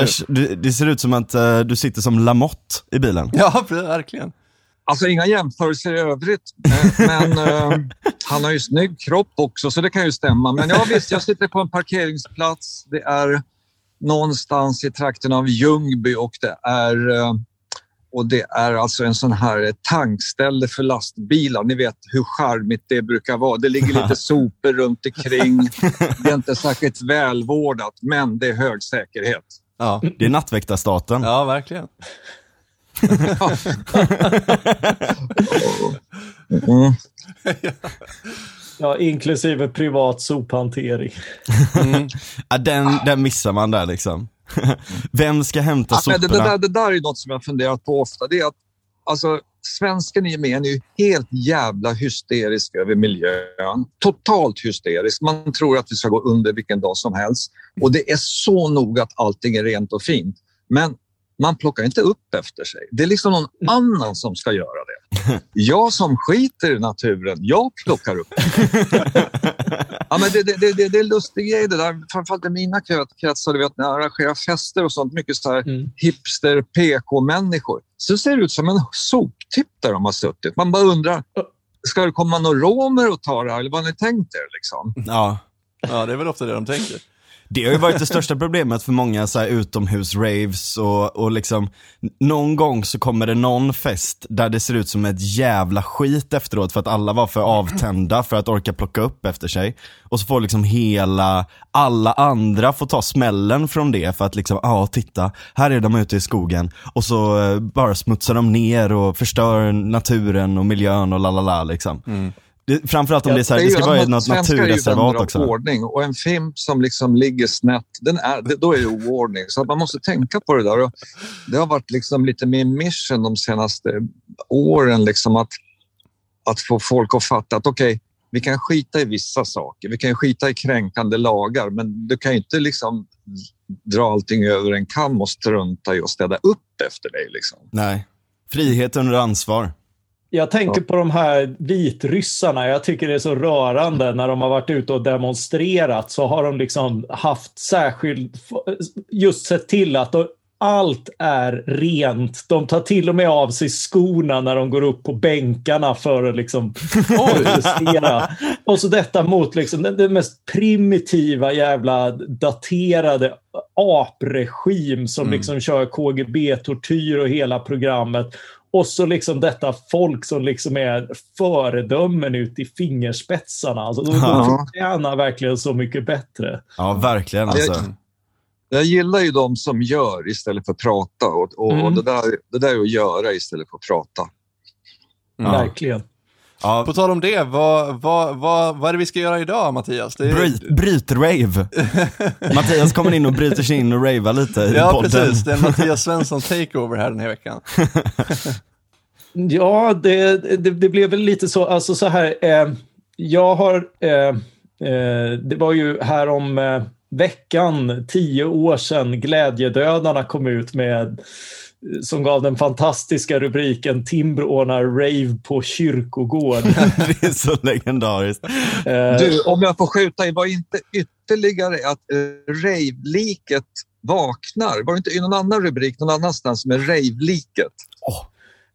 Anders, du, det ser ut som att uh, du sitter som Lamotte i bilen. Ja, verkligen. Alltså inga jämförelser i övrigt, eh, men uh, han har ju snygg kropp också så det kan ju stämma. Men ja visst, jag sitter på en parkeringsplats. Det är någonstans i trakten av Ljungby och det är uh, och det är alltså en sån här tankställe för lastbilar. Ni vet hur charmigt det brukar vara. Det ligger lite sopor runt omkring. Det är inte särskilt välvårdat, men det är hög säkerhet. Ja, det är nattväktarstaten. Ja, verkligen. mm. Ja, inklusive privat sophantering. Mm. Ja, den, den missar man där liksom. Vem ska hämta soporna? Det, det, där, det där är något som jag funderat på ofta. Det är att alltså, svensken i gemen är ju helt jävla hysterisk över miljön. Totalt hysterisk. Man tror att vi ska gå under vilken dag som helst. Och det är så noga att allting är rent och fint. Men man plockar inte upp efter sig. Det är liksom någon annan som ska göra det. Jag som skiter i naturen, jag plockar upp ja, men det, det, det, det är lustig grej det där, framförallt i mina kretsar, du vet, när jag arrangerar fester och sånt, mycket så här mm. hipster, PK-människor. Så ser det ut som en soptipp där de har suttit. Man bara undrar, ska det komma några romer och ta det här eller vad har ni tänkt er? Liksom? Ja. ja, det är väl ofta det de tänker. Det har ju varit det största problemet för många så här utomhus-raves och, och liksom Någon gång så kommer det någon fest där det ser ut som ett jävla skit efteråt för att alla var för avtända för att orka plocka upp efter sig. Och så får liksom hela, alla andra får ta smällen från det för att liksom, ja ah, titta, här är de ute i skogen. Och så eh, bara smutsar de ner och förstör naturen och miljön och la la la liksom. Mm. Det, framförallt om det är så här, det, ska vara något naturreservat också. Ordning, och en film som liksom ligger snett, den är, det, då är det oordning. Så man måste tänka på det där. Och det har varit liksom lite min mission de senaste åren, liksom att, att få folk att fatta att okej, okay, vi kan skita i vissa saker. Vi kan skita i kränkande lagar, men du kan inte liksom dra allting över en kam och strunta i att städa upp efter dig. Liksom. Nej, frihet under ansvar. Jag tänker på de här vitryssarna. Jag tycker det är så rörande när de har varit ute och demonstrerat så har de liksom haft särskilt, just sett till att allt är rent. De tar till och med av sig skorna när de går upp på bänkarna för att liksom protestera. och så detta mot liksom den, den, mest primitiva jävla daterade apregim som mm. liksom kör KGB-tortyr och hela programmet. Och så liksom detta folk som liksom är föredömen ut i fingerspetsarna. Alltså, de, ja. förtjänar verkligen så mycket bättre. Ja, verkligen. Alltså. Jag, jag gillar ju de som gör istället för att prata. Och, och, mm. och det, där, det där är att göra istället för att prata. Mm. Verkligen. Ja. På tal om det, vad, vad, vad, vad är det vi ska göra idag Mattias? Det är... Bryt, bryt-rave. Mattias kommer in och bryter sig in och ravar lite i ja, podden. Precis. Det är Mattias Svensson takeover här den här veckan. ja, det, det, det, blev väl lite så, alltså så här, eh, jag har, eh, eh, det var ju här om eh, veckan, tio år sedan, Glädjedödarna kom ut med som gav den fantastiska rubriken Timbro ordnar rave på kyrkogård. det är så legendariskt. Eh, du, om jag får skjuta in, var inte ytterligare att uh, rave-liket vaknar? Var det inte i någon annan rubrik någon annanstans med rave-liket? Oh.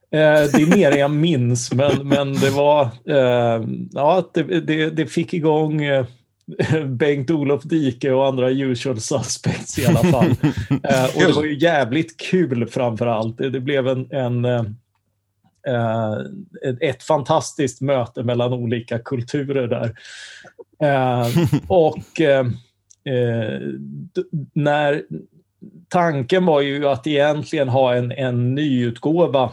det är mer än jag minns, men, men det var... Eh, ja, det, det, det fick igång Bengt-Olof Dike och andra usual suspects i alla fall. eh, och det var ju jävligt kul framför allt. Det, blev en, en eh, ett fantastiskt möte mellan olika kulturer där. Eh, och eh, eh, när tanken var ju att egentligen ha en, en nyutgåva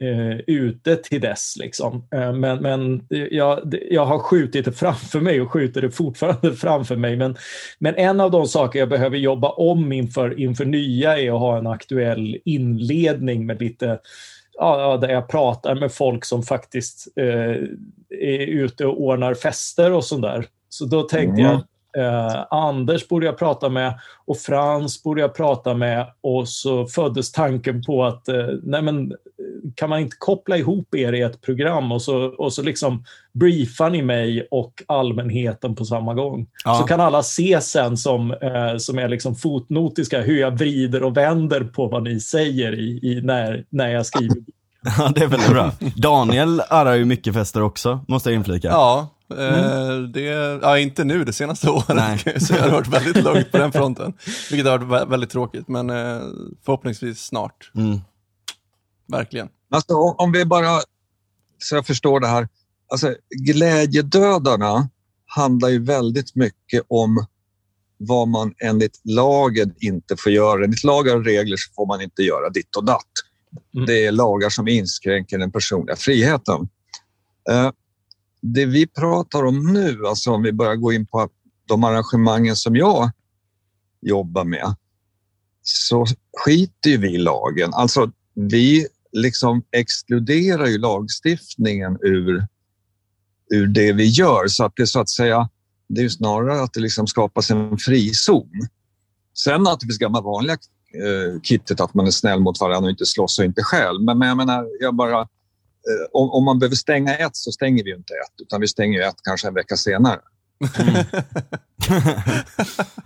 eh, ute till dess. Liksom. Eh, men men jag, jag har skjutit det framför mig och skjuter det fortfarande framför mig. Men, men en av de saker jag behöver jobba om inför, inför nya är att ha en aktuell inledning med lite ja, där jag pratar med folk som faktiskt eh, är ute och ordnar fester och sånt där. Så då tänkte mm. jag Eh, Anders borde jag prata med och Frans borde jag prata med och så föddes tanken på att eh, nej men, kan man inte koppla ihop er i ett program och så, och så liksom briefar ni mig och allmänheten på samma gång. Ja. Så kan alla se sen som, eh, som är liksom fotnotiska hur jag vrider och vänder på vad ni säger i, i när, när jag skriver. Ja, det är väldigt bra. Daniel arrar ju mycket fester också, måste jag inflika. Ja, eh, det, ja, inte nu det senaste året. Nej. Så jag har varit väldigt lugnt på den fronten. Vilket har varit vä- väldigt tråkigt, men eh, förhoppningsvis snart. Mm. Verkligen. Alltså, om om vi bara, så jag förstår det här. Alltså, glädjedödarna handlar ju väldigt mycket om vad man enligt lagen inte får göra. Enligt lagar och regler så får man inte göra ditt och datt. Mm. Det är lagar som inskränker den personliga friheten. Det vi pratar om nu, alltså om vi börjar gå in på de arrangemangen som jag jobbar med, så skiter ju vi i lagen. Alltså, vi liksom exkluderar ju lagstiftningen ur, ur det vi gör. Så att det så att säga, det är ju snarare att det liksom skapas en frizon. Sen naturligtvis gamla vanliga eh, kittet att man är snäll mot varandra och inte slåss och inte stjäl. Men, men jag menar, jag bara, om, om man behöver stänga ett så stänger vi ju inte ett, utan vi stänger ju ett kanske en vecka senare.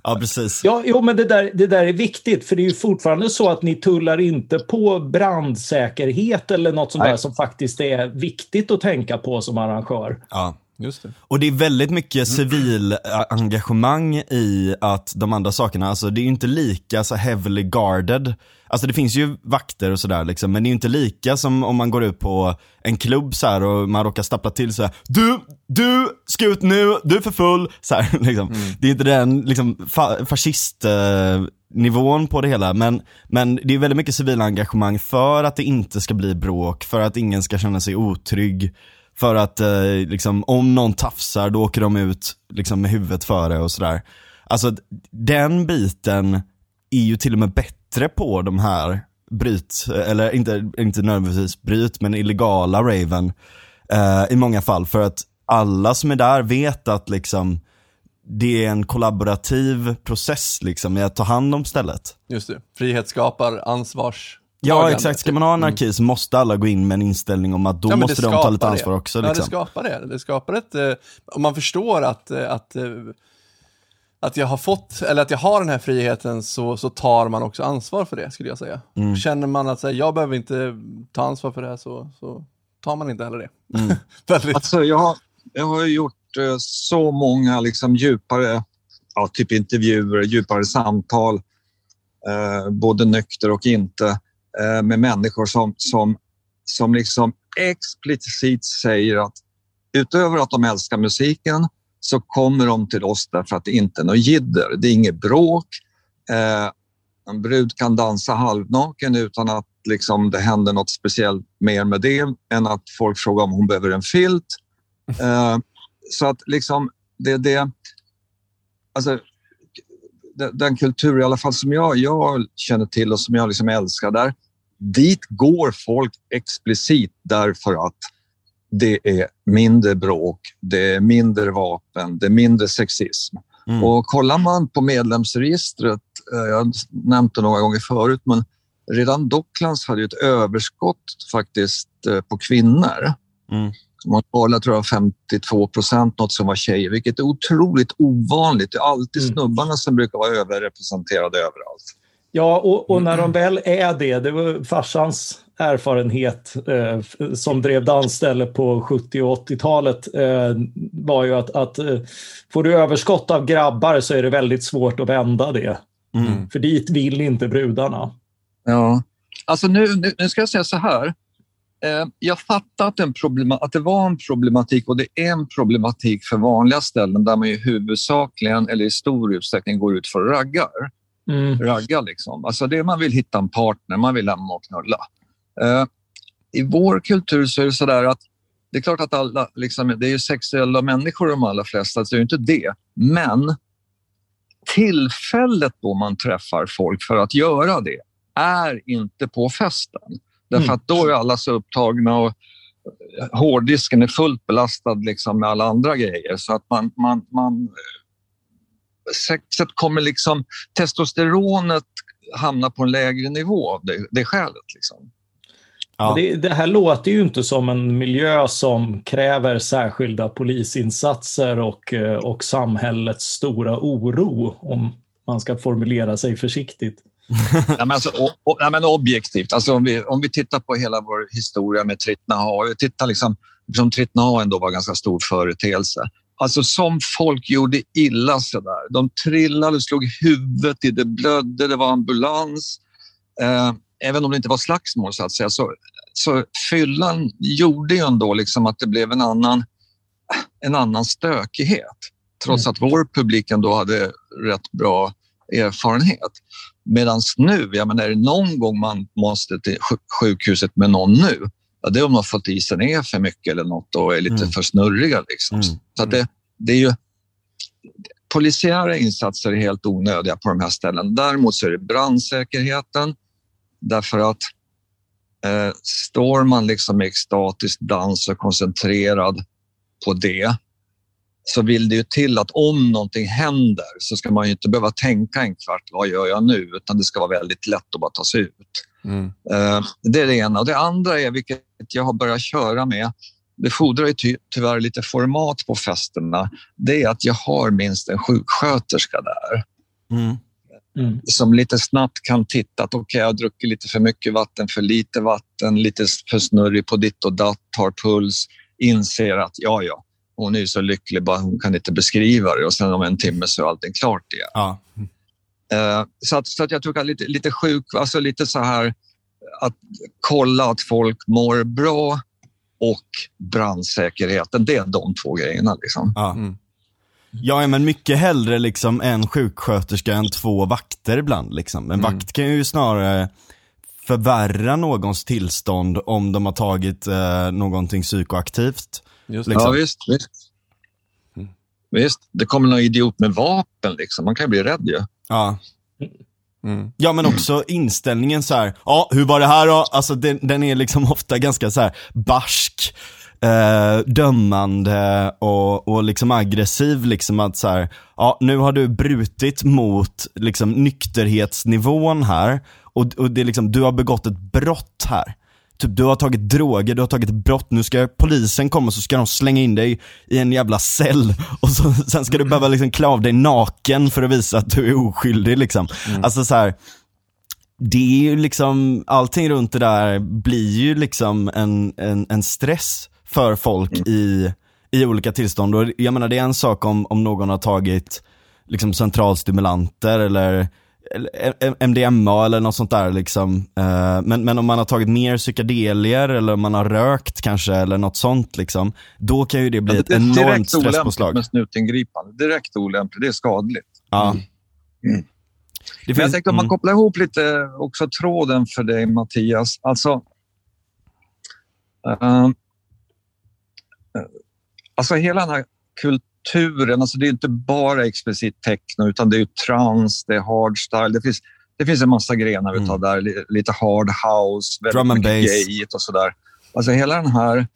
Ja, precis. Ja, jo, men det där, det där är viktigt, för det är ju fortfarande så att ni tullar inte på brandsäkerhet eller något sånt Nej. där som faktiskt är viktigt att tänka på som arrangör. Ja. Just det. Och det är väldigt mycket civil eh, engagemang i att de andra sakerna, alltså det är ju inte lika så heavily guarded. Alltså det finns ju vakter och sådär liksom, men det är ju inte lika som om man går ut på en klubb så här och man råkar stappla till så här. Du, du ska ut nu, du är för full. Så här, liksom. Det är inte den liksom, fa fascist eh, nivån på det hela, men, men det är väldigt mycket civila engagemang för att det inte ska bli bråk, för att ingen ska känna sig otrygg. För att eh, liksom, om någon tafsar, då åker de ut liksom, med huvudet före och sådär. Alltså den biten är ju till och med bättre på de här bryt, eller inte, inte nödvändigtvis bryt, men illegala raven eh, i många fall. För att alla som är där vet att liksom det är en kollaborativ process liksom i att ta hand om stället. Just det. Frihet skapar ansvars... Ja exakt, ska man ha anarki så måste alla gå in med en inställning om att då Ja, måste de ta lite ansvar det. också. Ja, det Liksom. skapar det. Det skapar ett... Eh, om man förstår att, eh, att, eh, att jag har fått, eller att jag har den här friheten så, så tar man också ansvar för det, skulle jag säga. Mm. Känner man att så här, jag behöver inte ta ansvar för det här så, så tar man inte heller det. Mm. Alltså, jag, har- jag har ju gjort så många liksom, djupare ja, typ intervjuer, djupare samtal, eh, både nykter och inte, Eh, med människor som, som, som liksom explicit säger att utöver att de älskar musiken så kommer de till oss därför att det inte är något jidder. Det är inget bråk. Eh, en brud kan dansa halvnaken utan att liksom, det händer något speciellt mer med det än att folk frågar om hon behöver en filt. Eh, så att liksom det, det alltså, den, den kultur i alla fall som jag, jag känner till och som jag liksom älskar där, dit går folk explicit därför att det är mindre bråk, det är mindre vapen, det är mindre sexism. Mm. Och kollar man på medlemsregistret, eh, jag har nämnt det några gånger förut, men redan Docklands hade ett överskott faktiskt eh, på kvinnor. Mm. Man talar tror jag 52 procent, något som var tjejer, vilket är otroligt ovanligt. Det är alltid Mm. snubbarna som brukar vara överrepresenterade överallt. Ja, och, och när de väl är det, det var farsans erfarenhet eh, som drev dansställe på 70 och 80-talet eh, var ju att, att eh, får du överskott av grabbar så är det väldigt svårt att vända det. Mm. För dit vill inte brudarna. Ja. Alltså nu, nu, nu ska jag säga så här. Eh, jag fattar att, en problema, att det var en problematik och det är en problematik för vanliga ställen där man ju huvudsakligen eller i stor utsträckning går ut för raggar. Mm. ragga. Liksom. Alltså det man vill hitta en partner, man vill hem och knulla. Eh, I vår kultur så är det sådär att det är klart att alla, liksom, det är sexuella människor de allra flesta, så det är inte det. Men tillfället då man träffar folk för att göra det är inte på festen. Därför Mm. att då är alla så upptagna och hårddisken är fullt belastad liksom med alla andra grejer. Så att man, man, man sexet kommer liksom, testosteronet hamnar på en lägre nivå av det, det skälet. Liksom. Ja. Det, det här låter ju inte som en miljö som kräver särskilda polisinsatser och, eh, och samhällets stora oro, om man ska formulera sig försiktigt. Nej, men alltså, o, o, nej, men objektivt, alltså, om, vi, om vi tittar på hela vår historia med Trittnaha, vi tittar liksom, som Trittnaha ändå var ganska stor företeelse. Alltså som folk gjorde illa sådär. De trillade, slog huvudet i, det blödde, det var ambulans. Eh, även om det inte var slagsmål så att säga, så, så fyllan gjorde ju ändå liksom att det blev en annan, en annan stökighet. Trots att vår publik ändå hade rätt bra erfarenhet. Medan nu, jag menar, är det någon gång man måste till sj- sjukhuset med någon nu, ja, det är om de fått i sig ner för mycket eller något och är lite Mm. för snurriga. Liksom. Mm. Så det, det är ju polisiära insatser är helt onödiga på de här ställena. Däremot så är det brandsäkerheten. Därför att eh, står man liksom i extatisk dans och koncentrerad på det så vill det ju till att om någonting händer så ska man ju inte behöva tänka en kvart, vad gör jag nu? Utan det ska vara väldigt lätt att bara ta sig ut. Mm. Eh, Det är det ena. Och det andra är, vilket jag har börjat köra med, det fordrar ju ty tyvärr lite format på festerna, det är att jag har minst en sjuksköterska där Mm. Mm. som lite snabbt kan titta att okej, jag har druckit lite för mycket vatten, för lite vatten, lite för snurrig på ditt och datt, tar puls, inser att ja, ja, hon är så lycklig, bara hon kan inte beskriva det och sen om en timme så är allting klart igen. Ja. Eh, så, att, så att jag tror att lite, lite sjuk, alltså lite så här att kolla att folk mår bra och brandsäkerheten, det är de två grejerna. Liksom. Ja. Mm. Ja, men mycket hellre liksom en sjuksköterska än två vakter ibland. Liksom. En Mm. vakt kan ju snarare förvärra någons tillstånd om de har tagit eh, någonting psykoaktivt. Just Liksom. Ja, visst. Visst. Mm. visst. Det kommer någon idiot med vapen. Liksom. Man kan ju bli rädd ju. Ja. Mm. Ja men också inställningen så här. ja hur var det här då? Alltså den, den är liksom ofta ganska så här barsk, eh, dömande och, och liksom aggressiv liksom att så här, ja nu har du brutit mot liksom nykterhetsnivån här och, och det är liksom, du har begått ett brott här. Typ du har tagit droger, du har tagit brott, nu ska polisen komma så ska de slänga in dig i en jävla cell och så, sen ska du behöva liksom klä av dig naken för att visa att du är oskyldig liksom. Alltså så här, det är ju liksom, allting runt det där blir ju liksom en, en, en stress för folk i, i olika tillstånd. Och jag menar det är en sak om, om någon har tagit liksom centralstimulanter eller MDMA eller något sånt där liksom. Eh, Men, men om man har tagit mer psykedelier eller om man har rökt kanske eller något sånt liksom. Då kan ju det bli ett det är enormt direkt stresspåslag. olämpligt med snutingripande. Direkt olämpligt. Det är skadligt. Ja. Mm. Det Men jag finns, tänkte om man mm, kopplar ihop lite också tråden för dig Mattias. Alltså, eh, alltså hela den här kulturen, alltså det är inte bara explicit techno utan det är ju trans, det är hardstyle, det finns, det finns en massa grenar vi tar där, li- lite hard house, väldigt Mm. Drum and mycket bass. och sådär. Alltså hela den här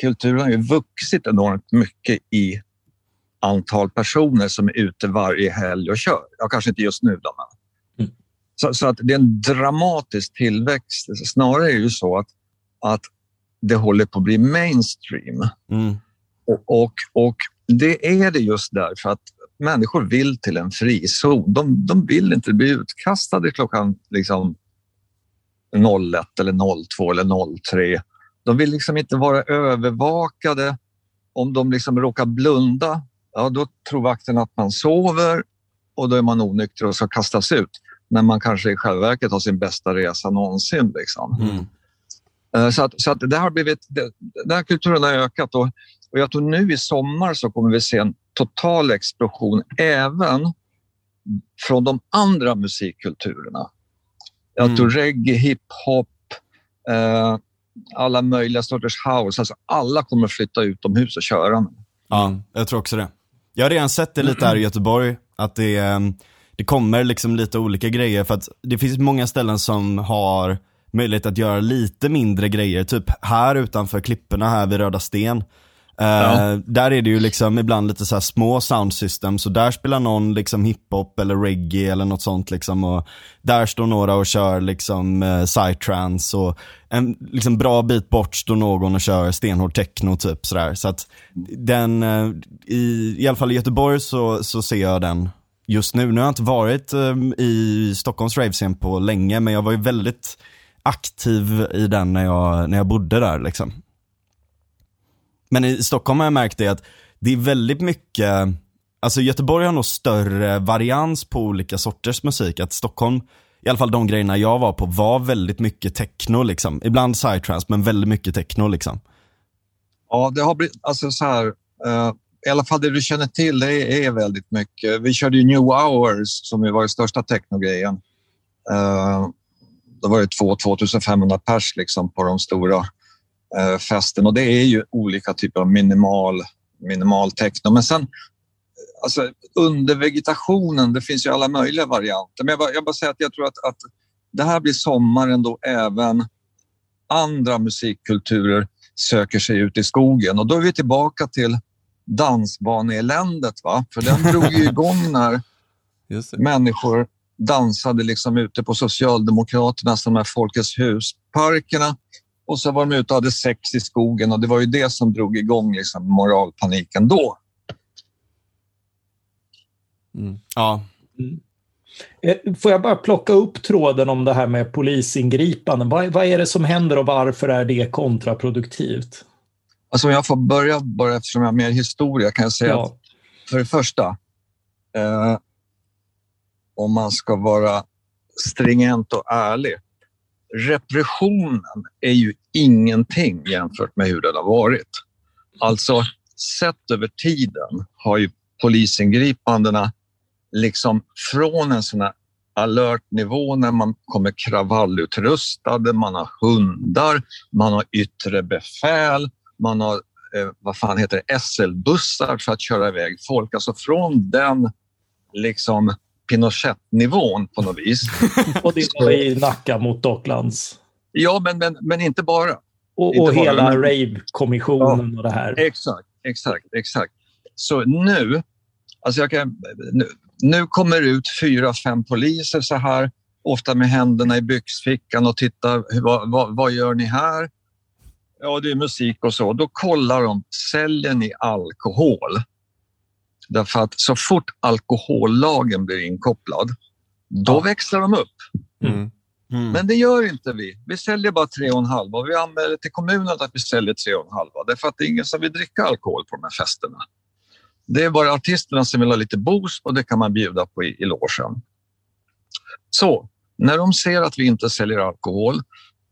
kulturen har ju vuxit enormt mycket i antal personer som är ute varje helg och kör. Ja, kanske inte just nu då, men. Mm. Så, så att det är en dramatisk tillväxt. Snarare är det ju så att, att det håller på att bli mainstream. mm, Och, och, och det är det just därför att människor vill till en frizon. De, de vill inte bli utkastade klockan liksom 01 eller 02 eller 03. De vill liksom inte vara övervakade. Om de liksom råkar blunda, ja, då tror vakten att man sover och då är man onykter och ska kastas ut. När man kanske i själva verket har sin bästa resa någonsin. Liksom. mm. Eh, Så, att, så att det har blivit, det, den här kulturen har ökat och, och jag tror nu i sommar så kommer vi se en total explosion även från de andra musikkulturerna. Jag Mm. tror reggae, hiphop, eh, alla möjliga sorters house. Alltså alla kommer flytta utomhus och köra. nu. Ja, jag tror också det. Jag har redan sett det lite här i Göteborg, att det, ehm, det kommer liksom lite olika grejer för att det finns många ställen som har möjlighet att göra lite mindre grejer. Typ här utanför klipporna här vid Röda Sten. Ja. Eh, där är det ju liksom ibland lite så här små soundsystem, så där spelar någon liksom hiphop eller reggae eller något sånt liksom. Och där står några och kör liksom uh, psytrance och en liksom bra bit bort står någon och kör stenhård techno typ sådär. Så att den, eh, i, i alla fall i Göteborg så, så ser jag den just nu. Nu har jag inte varit eh, i Stockholms ravescen på länge, men jag var ju väldigt aktiv i den när jag, när jag bodde där liksom. Men i Stockholm har jag märkt det att det är väldigt mycket, alltså Göteborg har nog större varians på olika sorters musik. Att Stockholm, i alla fall de grejerna jag var på, var väldigt mycket techno liksom. Ibland psytrance, men väldigt mycket techno liksom. Ja, det har blivit, alltså så här, eh, i alla fall det du känner till, det är väldigt mycket. Vi körde ju New Hours som ju var den största technogrejen. Uh, då var det 2-2500 pers liksom på de stora festen och det är ju olika typer av minimal, minimal techno. Men sen alltså, under vegetationen, det finns ju alla möjliga varianter. Men jag bara, jag bara säger att jag tror att, att det här blir sommaren då även andra musikkulturer söker sig ut i skogen. Och då är vi tillbaka till dansbaneeländet. Va? För den drog ju igång när människor dansade liksom ute på Socialdemokraternas, de här Folkets husparkerna. Och så var de ute och hade sex i skogen och det var ju det som drog igång liksom moralpaniken då. Mm. Ja, Eh, Får jag bara plocka upp tråden om det här med polisingripanden? Vad, vad är det som händer och varför är det kontraproduktivt? Alltså om jag får börja bara eftersom jag har mer historia kan jag säga att Ja, För det första, eh, om man ska vara stringent och ärlig. Repressionen är ju ingenting jämfört med hur den har varit. Alltså, sett över tiden har ju polisingripandena liksom från en sån här alert nivå när man kommer kravallutrustade, man har hundar, man har yttre befäl, man har eh, vad fan heter det, SL-bussar för att köra iväg folk. Alltså från den liksom Pinochet-nivån på något vis. och det var i Nacka mot Docklands. Ja, men, men, men inte bara. Och, Inte och bara, hela men- rave-kommissionen och det här. Exakt, exakt, exakt. Så nu, alltså jag kan, nu, nu kommer ut fyra, fem poliser så här, ofta med händerna i byxfickan och tittar, vad, vad, vad gör ni här? Ja, det är musik och så. Då kollar de, säljer ni alkohol? Därför att så fort alkohollagen blir inkopplad, då Ja. växlar de upp. Mm. mm. Men det gör inte vi. Vi säljer bara 3,5 och vi anmäler till kommunen att vi säljer 3,5 därför att det är ingen som vill dricka alkohol på de här festerna. Det är bara artisterna som vill ha lite boost och det kan man bjuda på i, i logen. Så, när de ser att vi inte säljer alkohol,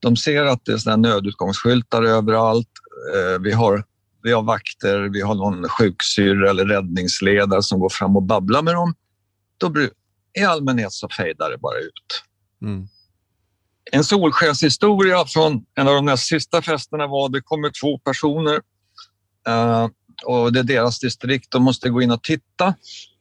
de ser att det är såna här nödutgångsskyltar överallt, eh, vi, har, vi har vakter, vi har någon sjuksyrra eller räddningsledare som går fram och babblar med dem, då i allmänhet så fejdar det bara ut. Mm. En solskenshistoria från en av de näst sista festerna var det kommer två personer eh, och det är deras distrikt. De måste gå in och titta.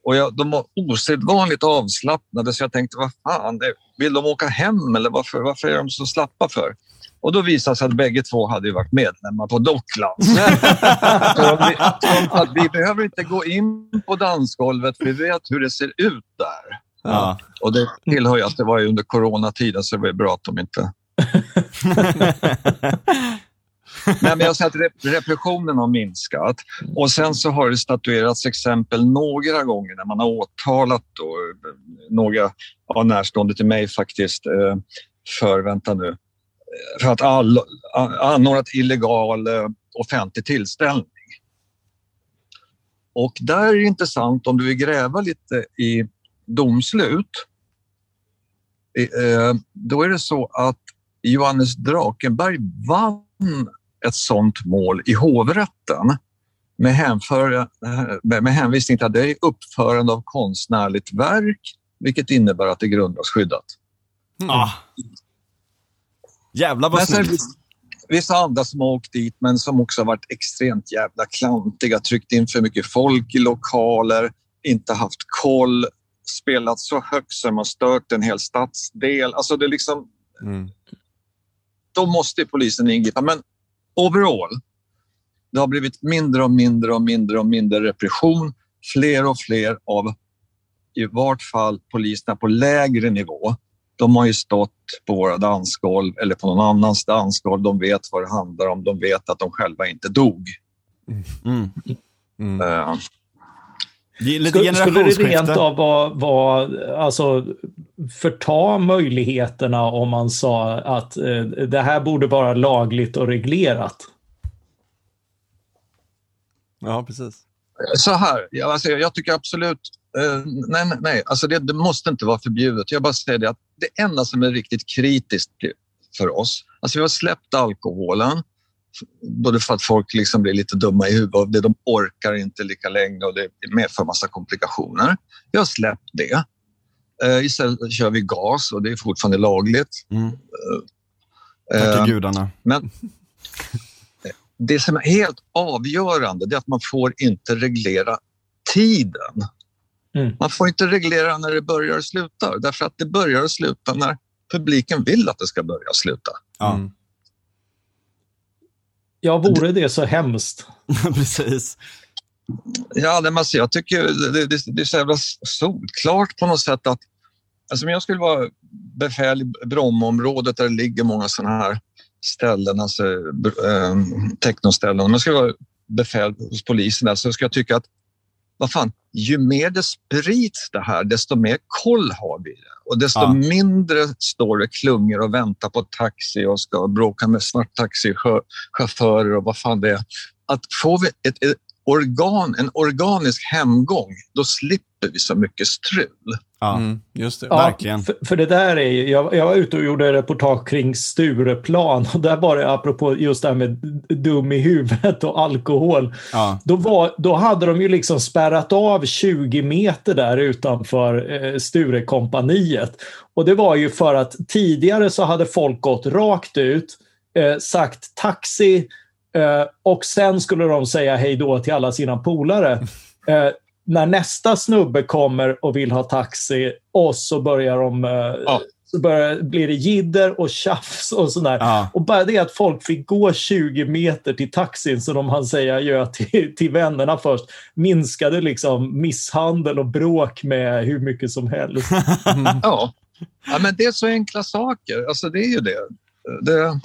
Och jag, de var osedvanligt avslappnade så jag tänkte, vad fan, vill de åka hem eller varför, varför är de så slappa för? Och då visade det sig att bägge två hade varit medlemmar på Docklands. så de, att vi behöver inte gå in på dansgolvet, vi vet hur det ser ut där. ja. Och det tillhör ju att det var ju under coronatiden så det var bra att de inte... Nej, men jag säger att rep- repressionen har minskat och sen så har det statuerats exempel några gånger när man har åtalat då, eh, några ja, närstående till mig faktiskt eh, för, vänta nu, för att all, anordnat illegal eh, offentlig tillställning. Och där är det intressant om du vill gräva lite i domslut. Eh, då är det så att Johannes Drakenberg vann ett sådant mål i hovrätten med, hänför, eh, med hänvisning till att det är uppförande av konstnärligt verk vilket innebär att det är grundlagsskyddat. Mm. Ah. Jävlar vad snyggt. vissa andra som har åkt dit men som också har varit extremt jävla klantiga, tryckt in för mycket folk i lokaler, inte haft koll, spelat så högt som har stört en hel stadsdel. Alltså det är liksom, Mm. då måste polisen ingripa. Men overall, det har blivit mindre och mindre och mindre och mindre repression. Fler och fler av i vart fall poliserna på lägre nivå. De har ju stått på våra dansgolv eller på någon annans dansgolv. De vet vad det handlar om. De vet att de själva inte dog. Mm. Mm. Eh, Skulle, skulle det rent av vara, vara, alltså, förta möjligheterna om man sa att eh, det här borde vara lagligt och reglerat? Ja, precis. Så här, jag, alltså, jag tycker absolut... Eh, nej, nej. Alltså det, det måste inte vara förbjudet. Jag bara säger det att det enda som är riktigt kritiskt för oss, alltså vi har släppt alkoholen, både för att folk liksom blir lite dumma i huvudet det, de orkar inte lika länge och det medför massa komplikationer. Vi har släppt det. Eh, istället kör vi gas och det är fortfarande lagligt. Mm. Tacka Eh, gudarna. men det som är helt avgörande är att man får inte reglera tiden. Mm. Man får inte reglera när det börjar och slutar därför att det börjar och slutar när publiken vill att det ska börja och sluta. Ja, Mm. Ja, vore det så hemskt? precis. Ja, det, alltså, jag tycker det, det, det är så jävla solklart på något sätt att alltså, om jag skulle vara befäl i Brommaområdet där det ligger många sådana här ställen, alltså eh, technoställen. Om jag skulle vara befäl hos polisen där så ska jag tycka att vad fan, ju mer det sprids det här, desto mer koll har vi. det. Och desto Ja. mindre står det klungor och väntar på taxi och ska bråka med svarttaxichaufförer och vad fan det är. Att får vi ett, ett organ, en organisk hemgång, då slipper vi så mycket strul. Ja. Mm. Just det. Ja, Verkligen. För, för det där är ju, jag, jag var ute och gjorde reportage kring Stureplan och där var det apropå just det här med dum i huvudet och alkohol. Ja. Då, var, då hade de ju liksom spärrat av 20 meter där utanför eh, Sturekompaniet. Och det var ju för att tidigare så hade folk gått rakt ut, eh, sagt taxi eh, och sen skulle de säga hej då till alla sina polare. Eh, när nästa snubbe kommer och vill ha taxi och så börjar de eh, så börjar, blir det jidder och tjafs och sådär. Ja. Och bara det att folk fick gå 20 meter till taxin så de hann säga adjö till, till vännerna först minskade liksom misshandel och bråk med hur mycket som helst. Ja. ja, men det är så enkla saker. Alltså det är ju det. det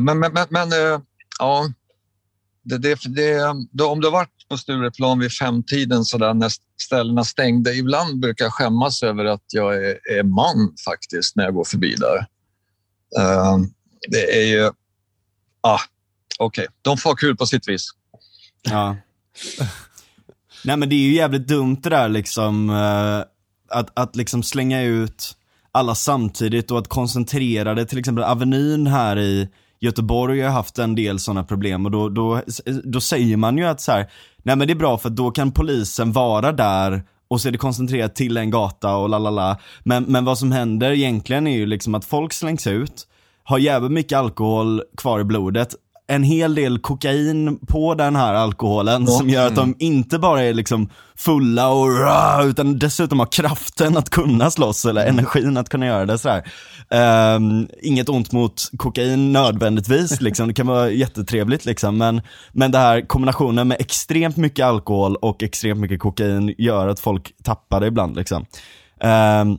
men men, men, men eh, ja, det, det, det, då, om du har varit på Stureplan vid femtiden så där när ställena stängde, ibland brukar jag skämmas över att jag är, är man faktiskt när jag går förbi där. Uh, det är ju... Ah, Okej, de får ha kul på sitt vis. Ja. Nej men det är ju jävligt dumt det där liksom, Uh, att, att liksom slänga ut alla samtidigt och att koncentrera det. Till exempel Avenyn här i Göteborg har haft en del sådana problem och då, då, då säger man ju att så här, nej men det är bra för då kan polisen vara där och så är det koncentrerat till en gata och la la la. Men, men vad som händer egentligen är ju liksom att folk slängs ut, har jävligt mycket alkohol kvar i blodet, en hel del kokain på den här alkoholen Ja. som gör att de inte bara är liksom fulla och rah, utan dessutom har kraften att kunna slåss eller energin att kunna göra det sådär. Ehm, inget ont mot kokain nödvändigtvis, liksom. det kan vara jättetrevligt liksom. men, men det här kombinationen med extremt mycket alkohol och extremt mycket kokain gör att folk tappar det ibland. Liksom. Ehm,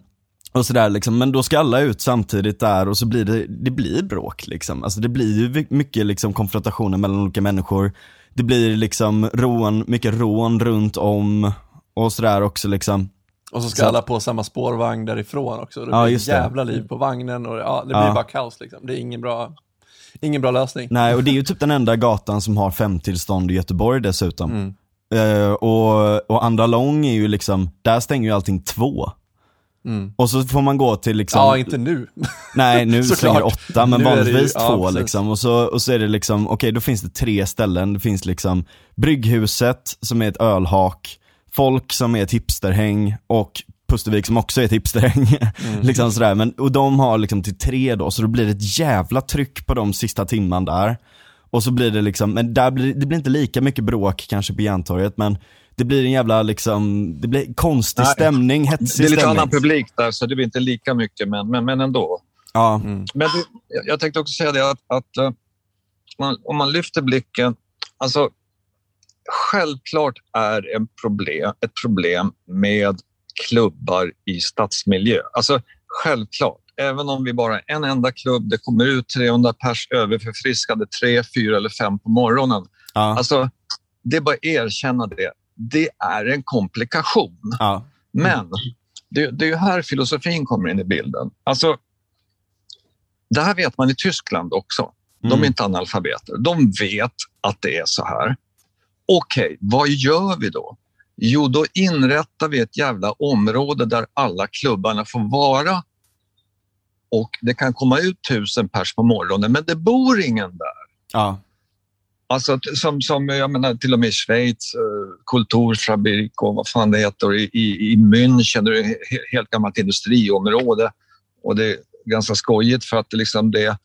och sådär liksom, men då ska alla ut samtidigt där och så blir det, det blir bråk liksom. Alltså det blir ju mycket liksom konfrontationer mellan olika människor. Det blir liksom rån, mycket rån runt om och sådär också liksom. Och så ska Så- alla på samma spårvagn därifrån också. Det Ja, blir just ett det. jävla liv på vagnen och ja, det blir Ja. bara kaos liksom. Det är ingen bra, ingen bra lösning. Nej, och det är ju typ den enda gatan som har femtillstånd i Göteborg dessutom. Mm. Eh, och, och andra lång är ju liksom, där stänger ju allting två. Mm. Och så får man gå till liksom Ja, inte nu. Nej, nu slänger det åtta, men Nu det ju- vanligtvis ja, två precis. liksom. Och så, och så är det liksom, okej då finns det tre ställen. Det finns liksom Brygghuset som är ett ölhak, Folk som är ett hipsterhäng och Pustervik som också är ett hipsterhäng. Mm. liksom sådär. Men, och de har liksom till tre då, så då blir det ett jävla tryck på de sista timman där. Och så blir det liksom, men där blir, det blir inte lika mycket bråk kanske på Järntorget, men det blir en jävla liksom, det blir konstig Nej. stämning, hetsig Det är lite stämning. annan publik där så det blir inte lika mycket men, men, men ändå. Ja, Mm. Men jag- jag tänkte också säga det att, att eh, man, om man lyfter blicken Alltså, självklart är en problem, ett problem med klubbar i stadsmiljö. Alltså, självklart. Även om vi bara är en enda klubb, det kommer ut 300 pers överförfriskade tre, fyra eller fem på morgonen. Ja. Alltså, det är bara att erkänna det. Det är en komplikation. ja. Men det, det är här filosofin kommer in i bilden. Alltså, det här vet man i Tyskland också. De är Mm. inte analfabeter. De vet att det är så här. Okej, vad gör vi då? Jo, då inrättar vi ett jävla område där alla klubbarna får vara. Och det kan komma ut tusen pers på morgonen, men det bor ingen där. ja. Alltså som, som jag menar, till och med i Schweiz, eh, Kulturfabrik och vad fan det heter. I, i, München, det är ett helt gammalt industriområde. Och det är ganska skojigt för att det, liksom det,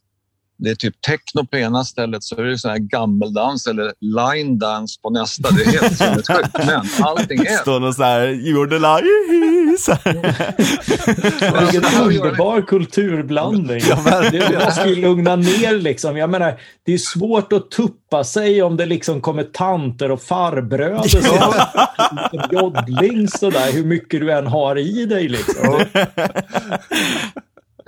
det är typ techno på ena stället så är det sån här gammeldans eller line dance på nästa. Det är helt sinnessjukt. Men allting är... Står någon så här, jordela, så. Vilken underbar kulturblandning. Det måste ju lugna ner liksom. Jag menar, det är svårt att tuppa sig om det liksom kommer tanter och farbröder lite joddling sådär, hur mycket du än har i dig liksom.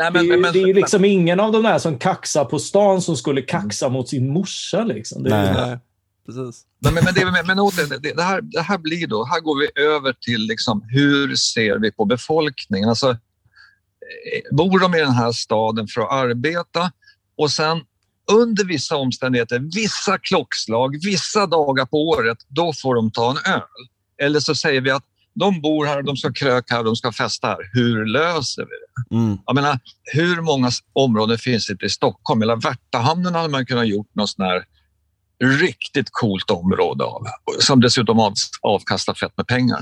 Nej, Det är, men, ju, men, det är ju liksom ingen av de där som kaxar på stan som skulle kaxa mot sin morsa liksom. Det är, Nej. Nej, precis. Men, men, men, det, men, det, det, här, det här blir då, här går vi över till liksom, hur ser vi på befolkningen? Alltså, eh, bor de i den här staden för att arbeta och sen under vissa omständigheter, vissa klockslag, vissa dagar på året, då får de ta en öl. Eller så säger vi att de bor här, de ska kröka här, de ska festa här. Hur löser vi det? Mm. Jag menar, hur många områden finns det i Stockholm? Eller Värtahamnen hade man kunnat gjort något sån här riktigt coolt område av. Som dessutom av, avkastar fett med pengar.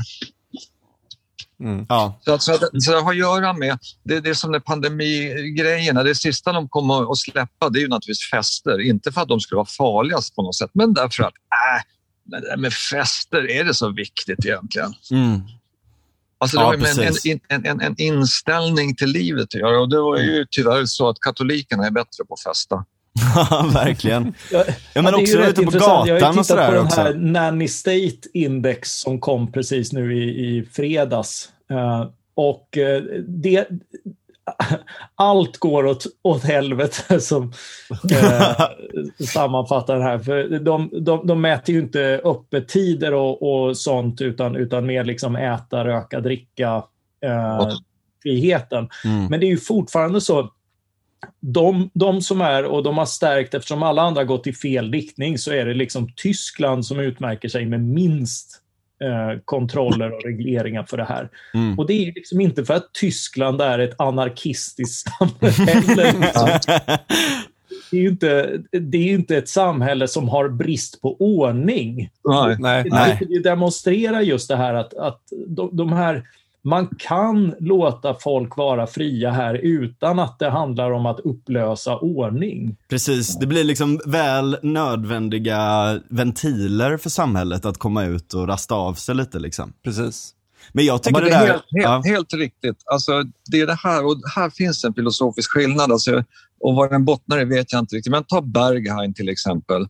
Mm. Ja. Så, att, så, att, så det har att göra med, det, det är som med pandemigrejerna, det sista de kommer att släppa det är ju naturligtvis fester. Inte för att de skulle vara farligast på något sätt, men därför att äh, det där med fester, är det så viktigt egentligen? Mm. Alltså det Ja, har ju med en, en, en, en, inställning till livet att göra och det var ju tyvärr så att katolikerna är bättre på att festa. Ja, verkligen. Ja, Ja, men ju också ute på intressant. Jag har gatan och tittat på den också. här Nanny State Index som kom precis nu i, i fredags. Eh, och eh, det, allt går åt, åt helvete som eh, sammanfattar det här. För de, de, de mäter ju inte öppettider och, och sånt utan, utan mer liksom äta, röka, dricka eh, friheten. Mm. Men det är ju fortfarande så de, de som är, och de har stärkt, eftersom alla andra gått i fel riktning, så är det liksom Tyskland som utmärker sig med minst eh, kontroller och regleringar för det här. Mm. Och det är liksom inte för att Tyskland är ett anarkistiskt samhälle. Liksom. Det är ju inte, det är ju inte ett samhälle som har brist på ordning. Nej. Nej. Nej. Det demonstrerar just det här att, att de, de här man kan låta folk vara fria här utan att det handlar om att upplösa ordning. Precis, det blir liksom väl nödvändiga ventiler för samhället att komma ut och rasta av sig lite liksom. Precis. Men jag Ja, tycker men det det är där... helt, helt, ja. helt riktigt. Alltså, det är det här, och här finns en filosofisk skillnad. Alltså, och vad den bottnar i vet jag inte riktigt. Men ta Berghain till exempel,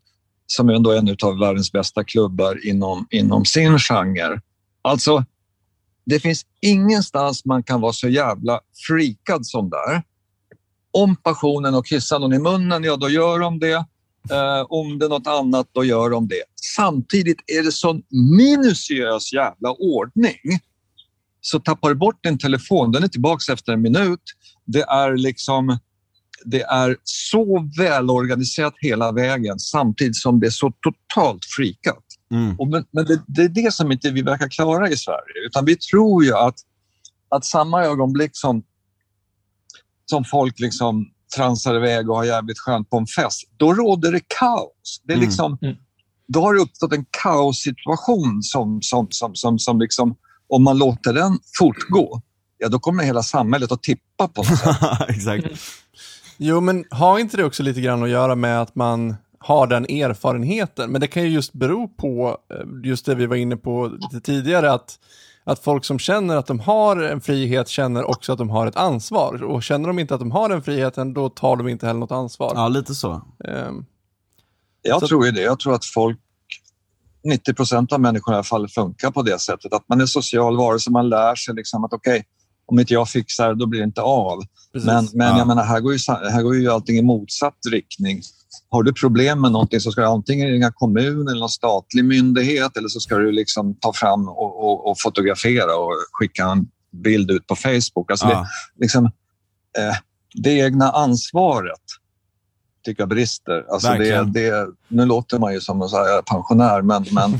som är ändå en av världens bästa klubbar inom, inom sin genre. Alltså, det finns ingenstans man kan vara så jävla freakad som där. Om passionen och kissar någon i munnen, ja då gör de det. Eh, om det är något annat, då gör de det. Samtidigt är det sån minutiös jävla ordning. Så tappar du bort din telefon, den är tillbaka efter en minut. Det är liksom det är så välorganiserat hela vägen samtidigt som det är så totalt freakat. Mm. Och men men det, det är det som inte vi verkar klara i Sverige. Utan vi tror ju att, att samma ögonblick som, som folk liksom transar iväg och har jävligt skönt på en fest, då råder det kaos. Det är Mm. liksom, Mm. Då har det uppstått en kaossituation som, som, som, som, som liksom, om man låter den fortgå, ja då kommer hela samhället att tippa på något. Exakt. Jo, men har inte det också lite grann att göra med att man har den erfarenheten? Men det kan ju just bero på eh, just det vi var inne på lite tidigare, att, att folk som känner att de har en frihet känner också att de har ett ansvar. Och känner de inte att de har den friheten, då tar de inte heller något ansvar. Ja, lite så. Ehm, Jag Så- tror ju det. Jag tror att folk 90 procent av människorna i alla fall funkar på det sättet. Att man är social varelse, man lär sig liksom att okej, okay, om inte jag fixar då blir det inte av. Precis. Men, men ja. jag menar, här går, ju, här går ju allting i motsatt riktning. Har du problem med någonting så ska du antingen ringa kommun eller någon statlig myndighet eller så ska du liksom ta fram och, och, och fotografera och skicka en bild ut på Facebook. Alltså ja. det, liksom, eh, det egna ansvaret tycker jag brister. Alltså det, det, nu låter man ju som en pensionär, men, men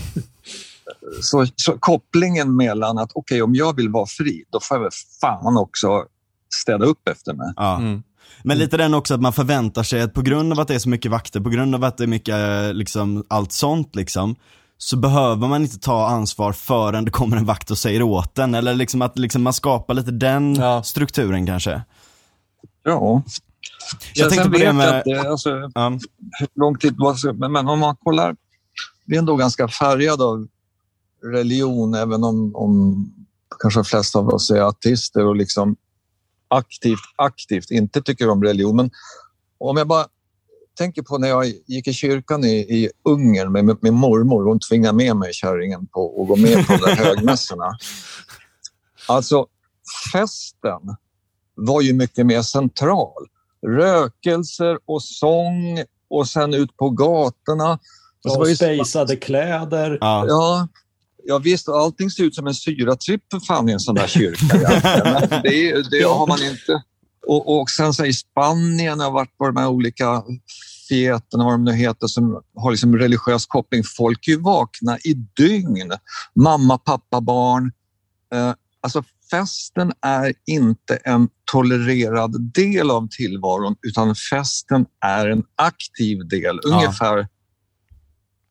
så, så, kopplingen mellan att okej, okay, om jag vill vara fri, då får jag väl fan också städa upp efter mig. Ja. Mm. Men lite den också att man förväntar sig att på grund av att det är så mycket vakter, på grund av att det är mycket liksom, allt sånt liksom, så behöver man inte ta ansvar förrän det kommer en vakt och säger åt den. Eller liksom att liksom man skapar lite den ja. strukturen kanske. Ja. Jag, jag tänkte på det med... Att, alltså, ja. Lång tid var Men om man kollar, vi är ändå ganska färgade av religion, även om, om kanske de flesta av oss är ateister och liksom aktivt, aktivt inte tycker om religion. Men om jag bara tänker på när jag gick i kyrkan i, i Ungern med, med min mormor. Hon tvingade med mig, kärringen, på att gå med på de högmässorna. Alltså, festen var ju mycket mer central. Rökelser och sång och sen ut på gatorna. Och, och spejsade kläder. Ja. ja. Ja visst, allting ser ut som en syratripp för fan i en sån där kyrka. det, det har man inte. Och, och sen så i Spanien har jag varit på de här olika fieterna, vad de nu heter, som har liksom religiös koppling. Folk är ju vakna i dygn. Mamma, pappa, barn. Eh, alltså festen är inte en tolererad del av tillvaron utan festen är en aktiv del. Ungefär ja.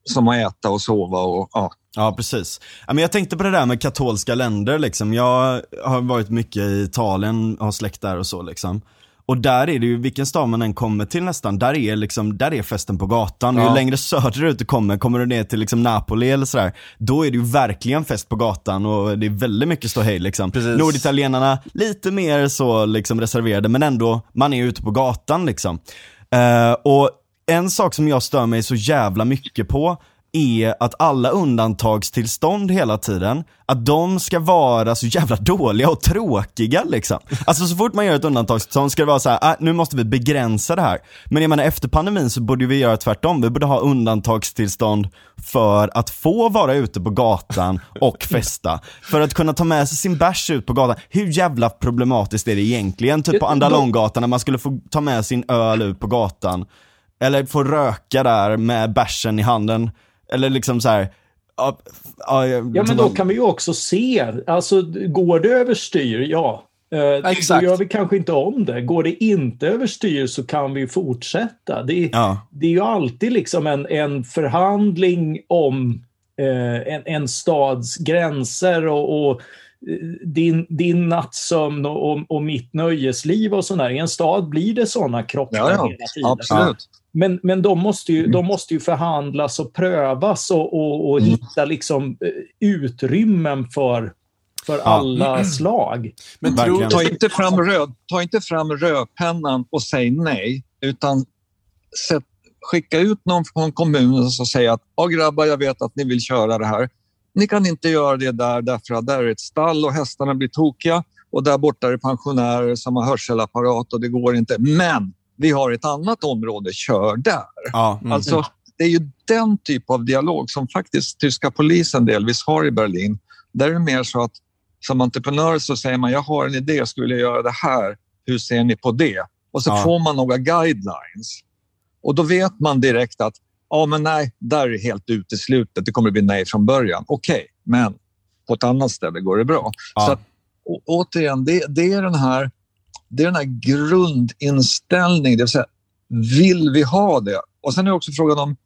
som att äta och sova och ja, Ja, precis. Jag tänkte på det där med katolska länder. Liksom. Jag har varit mycket i Italien, har släkt där och så. Liksom. Och där är det ju, vilken stad man än kommer till nästan, där är, liksom, där är festen på gatan. Ja. Ju längre söderut du kommer, kommer du ner till liksom Napoli eller sådär, då är det ju verkligen fest på gatan och det är väldigt mycket ståhej liksom. Norditalienarna, lite mer så liksom reserverade, men ändå, man är ute på gatan liksom. Uh, och en sak som jag stör mig så jävla mycket på, är att alla undantagstillstånd hela tiden, att de ska vara så jävla dåliga och tråkiga liksom. Alltså så fort man gör ett undantagstillstånd ska det vara så här, äh, nu måste vi begränsa det här. Men jag menar efter pandemin så borde vi göra tvärtom, vi borde ha undantagstillstånd för att få vara ute på gatan och festa. För att kunna ta med sig sin bärs ut på gatan. Hur jävla problematiskt är det egentligen? Typ på Andalonggatan när man skulle få ta med sin öl ut på gatan. Eller få röka där med bärsen i handen. Eller liksom så här, Ja, ja, ja, men då kan vi ju också se, alltså går det överstyr, ja. Eh, Exakt. Då gör vi kanske inte om det. Går det inte överstyr så kan vi fortsätta. Det, ja. det är ju alltid liksom en, en förhandling om eh, en, en stads gränser och, och eh, din, din nattsömn och, och, och mitt nöjesliv och sådär. I en stad blir det sådana krockar ja, ja. hela tiden. Absolut. Men, men de, måste ju, de måste ju förhandlas och prövas och, och, och mm. hitta liksom eh, utrymmen för, för alla mm. slag. Men tro, ta, inte fram röd, ta inte fram rödpennan och säg nej, utan sätt, skicka ut någon från kommunen och säga att ja grabbar, jag vet att ni vill köra det här. Ni kan inte göra det där därför att där är ett stall och hästarna blir tokiga och där borta är det pensionärer som har hörselapparat och det går inte. Men vi har ett annat område, kör där. Ja, mm. Alltså, det är ju den typ av dialog som faktiskt tyska polisen delvis har i Berlin. Där är det mer så att som entreprenör så säger man, jag har en idé, jag skulle göra det här, hur ser ni på det? Och så ja. får man några guidelines. Och då vet man direkt att, ja men nej, där är helt uteslutet, det kommer att bli nej från början. Okej, okay, men på ett annat ställe går det bra. Ja. Så att, återigen, det, det, är den här det är den här grundinställningen, det vill säga vill vi ha det? Och sen är också frågan om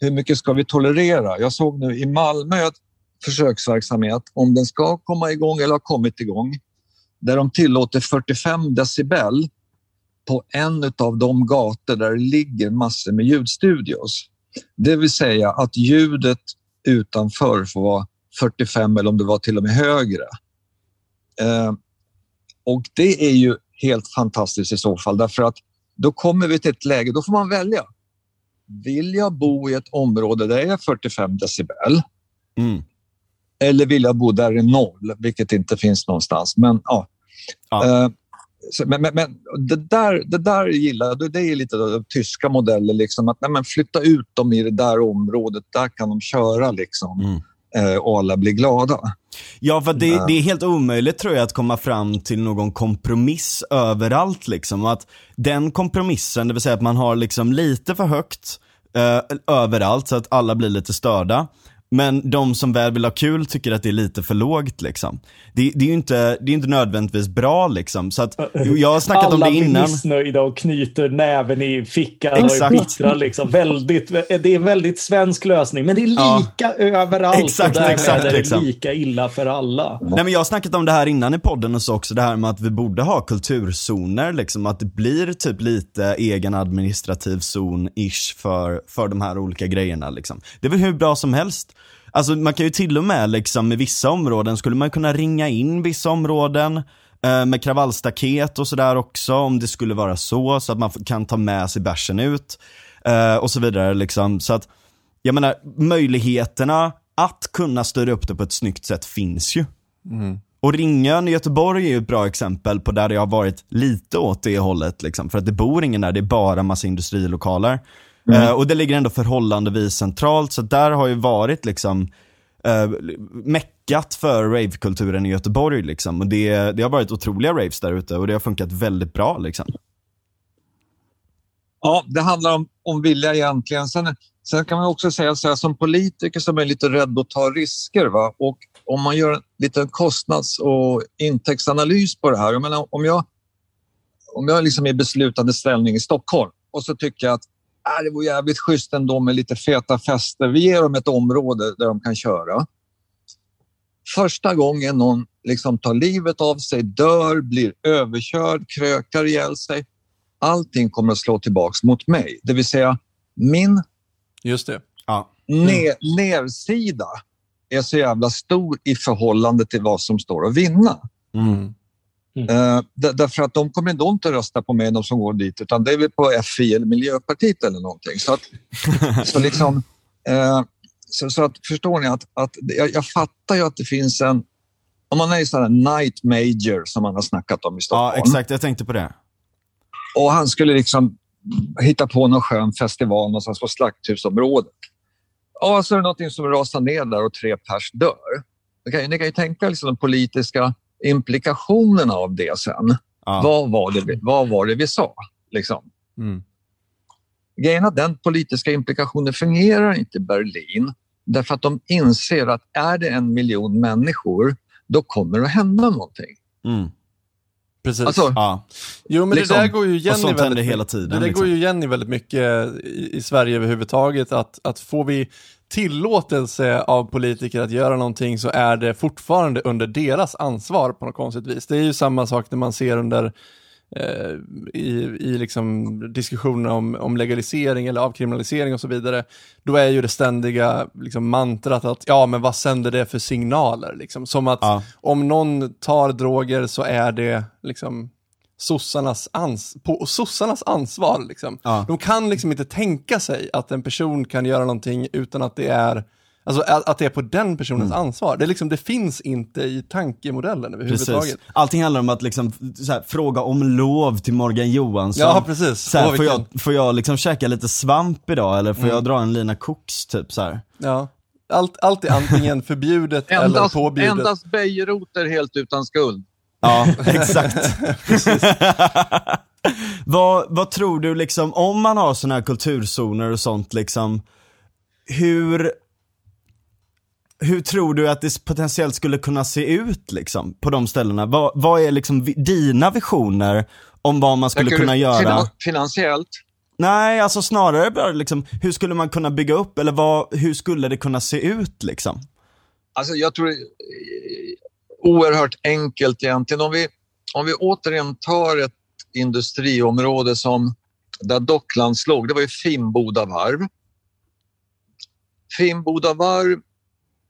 hur mycket ska vi tolerera? Jag såg nu i Malmö att försöksverksamhet, om den ska komma igång eller har kommit igång, där de tillåter 45 decibel på en av de gator där det ligger massor med ljudstudios. Det vill säga att ljudet utanför får vara 45 eller om det var till och med högre. Eh, och det är ju helt fantastiskt i så fall därför att då kommer vi till ett läge, då får man välja. vill jag bo i ett område där det är 45 decibel Mm. eller vill jag bo där det är noll, vilket inte finns någonstans. Men, ja. Ja. Eh, men, men, men det, där, det där gillar jag. Det är lite den tyska modellen. Liksom, att nej, men flytta ut dem i det där området. Där kan de köra liksom, Mm. Eh, och alla blir glada. Ja, för det, det är helt omöjligt tror jag att komma fram till någon kompromiss överallt liksom. Att den kompromissen, det vill säga att man har liksom lite för högt eh, överallt så att alla blir lite störda. Men de som väl vill ha kul tycker att det är lite för lågt liksom. Det, det är ju inte, det är inte nödvändigtvis bra liksom. Så att, jag har snackat Alla om det blir innan. missnöjda och knyter näven i fickan och är Exakt. bittra. Liksom. Väldigt, det är en väldigt svensk lösning, men det är Ja. lika överallt. Exakt, och exakt, är det liksom. lika illa för alla. Nej men jag har snackat om det här innan i podden och så också, det här med att vi borde ha kulturzoner, liksom att det blir typ lite egen administrativ zon-ish för, för de här olika grejerna liksom. Det är väl hur bra som helst. Alltså man kan ju till och med liksom med vissa områden skulle man kunna ringa in vissa områden eh, med kravallstaket och sådär också om det skulle vara så, så att man kan ta med sig bärsen ut eh, och så vidare liksom. Så att, jag menar, möjligheterna att kunna styra upp det på ett snyggt sätt finns ju. Och Ringön i Göteborg är ju ett bra exempel på där det har varit lite åt det hållet. Liksom, för att det bor ingen där, det är bara massa industrilokaler. Eh, och det ligger ändå förhållandevis centralt, så där har ju varit liksom eh, meckat för ravekulturen i Göteborg. Liksom. Och det, det har varit otroliga raves där ute och det har funkat väldigt bra. Liksom. Ja, det handlar om, om vilja egentligen. Sen, sen kan man också säga så här, som politiker som är lite rädd att ta risker. Va? Och om man gör en liten kostnads och intäktsanalys på det här. Jag menar, om jag, om jag liksom är i beslutande ställning i Stockholm och så tycker jag att äh, det vore jävligt schysst ändå med lite feta fester. Vi ger dem ett område där de kan köra. Första gången någon liksom tar livet av sig, dör, blir överkörd, krökar ihjäl sig allting kommer att slå tillbaks mot mig. Det vill säga, min Just det. Ja. ne- nedsida är så jävla stor i förhållande till vad som står att vinna. Mm. Eh, d- därför att de kommer då inte rösta på mig, de som går dit, utan det är väl på FI eller Miljöpartiet eller någonting. Så att, så liksom, eh, så, så att, förstår ni att, att jag, jag fattar ju att det finns en, om man är i sån här night major som man har snackat om i ja, Stockholm. exakt. Jag tänkte på det. Och han skulle liksom hitta på någon skön festival någonstans på Slakthusområdet. Ja, så är det någonting som rasar ner där och tre pers dör. Ni kan, ni kan ju tänka liksom de politiska implikationerna av det sen. Ja. Vad, var det vi, vad var det vi sa? Liksom. Mm. Grejen att den politiska implikationen fungerar inte i Berlin därför att de inser att är det en miljon människor, då kommer det att hända någonting. Mm. Precis. Alltså, Ja. Jo, men liksom- det där går ju igen i väldigt hela mycket- tiden, Det där liksom. går ju igen i väldigt mycket i, i Sverige överhuvudtaget, att, att får vi tillåtelse av politiker att göra någonting så är det fortfarande under deras ansvar på något konstigt vis. Det är ju samma sak när man ser under eh, i, i liksom diskussioner om, om legalisering eller avkriminalisering och så vidare, då är ju det ständiga liksom, mantrat att ja, men vad sänder det för signaler? Liksom? Som att Ja. om någon tar droger så är det liksom sossarnas, ans på sossarnas ansvar. Liksom. Ja. De kan liksom inte tänka sig att en person kan göra någonting utan att det är Alltså att det är på den personens Mm. ansvar. Det, liksom, det finns inte i tankemodellen överhuvudtaget. Precis. Allting handlar om att liksom, så här, fråga om lov till Morgan Johansson. Ja, precis. Så här, får, jag, får jag liksom käka lite svamp idag eller får Mm. jag dra en lina koks typ så här. Ja. Allt, allt är antingen förbjudet eller endast, påbjudet. endast Bejerot är helt utan skuld. Ja, exakt. vad, vad tror du liksom, om man har sådana här kulturzoner och sånt liksom, hur, hur tror du att det potentiellt skulle kunna se ut liksom på de ställena? Vad, vad är liksom dina visioner om vad man skulle kunna göra? finan- Finansiellt? Nej, alltså snarare bara liksom, hur skulle man kunna bygga upp eller vad, hur skulle det kunna se ut liksom? Alltså jag tror oerhört enkelt egentligen. Om vi, om vi återigen tar ett industriområde som där Docklands låg, det var ju Finnboda varv. Finnboda varv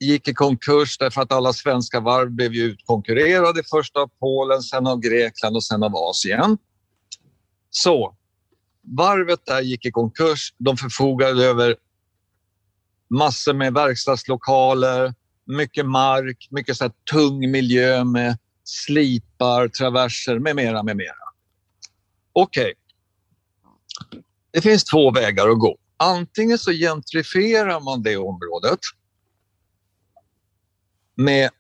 gick i konkurs därför att alla svenska varv blev ju utkonkurrerade först av Polen, sen av Grekland och sen av Asien. Så, varvet där gick i konkurs. De förfogade över massor med verkstadslokaler, mycket mark, mycket så tung miljö med slipar, traverser med mera, med mera. Okej. Okay. Det finns två vägar att gå. Antingen så gentrifierar man det området med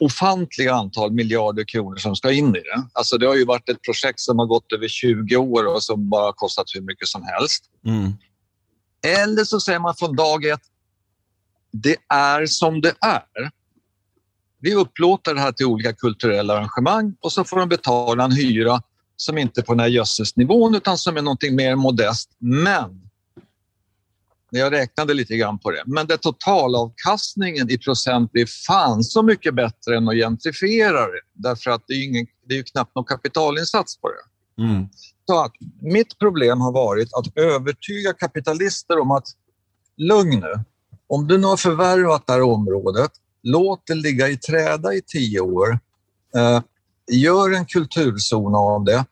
ofantliga antal miljarder kronor som ska in i det. Alltså det har ju varit ett projekt som har gått över 20 år och som bara kostat hur mycket som helst. Mm. Eller så säger man från dag ett, det är som det är. Vi upplåter det här till olika kulturella arrangemang och så får de betala en hyra som inte är på den här jössesnivån utan som är någonting mer modest. Men jag räknade lite grann på det. Men det totalavkastningen i procent blir fan så mycket bättre än att gentrifiera det. Därför att det är, ingen, det är ju knappt någon kapitalinsats på det. Mm. Så att mitt problem har varit att övertyga kapitalister om att lugn nu. Om du nu har förvärvat det här området, låt det ligga i träda i tio år. Eh, gör en kulturzon av det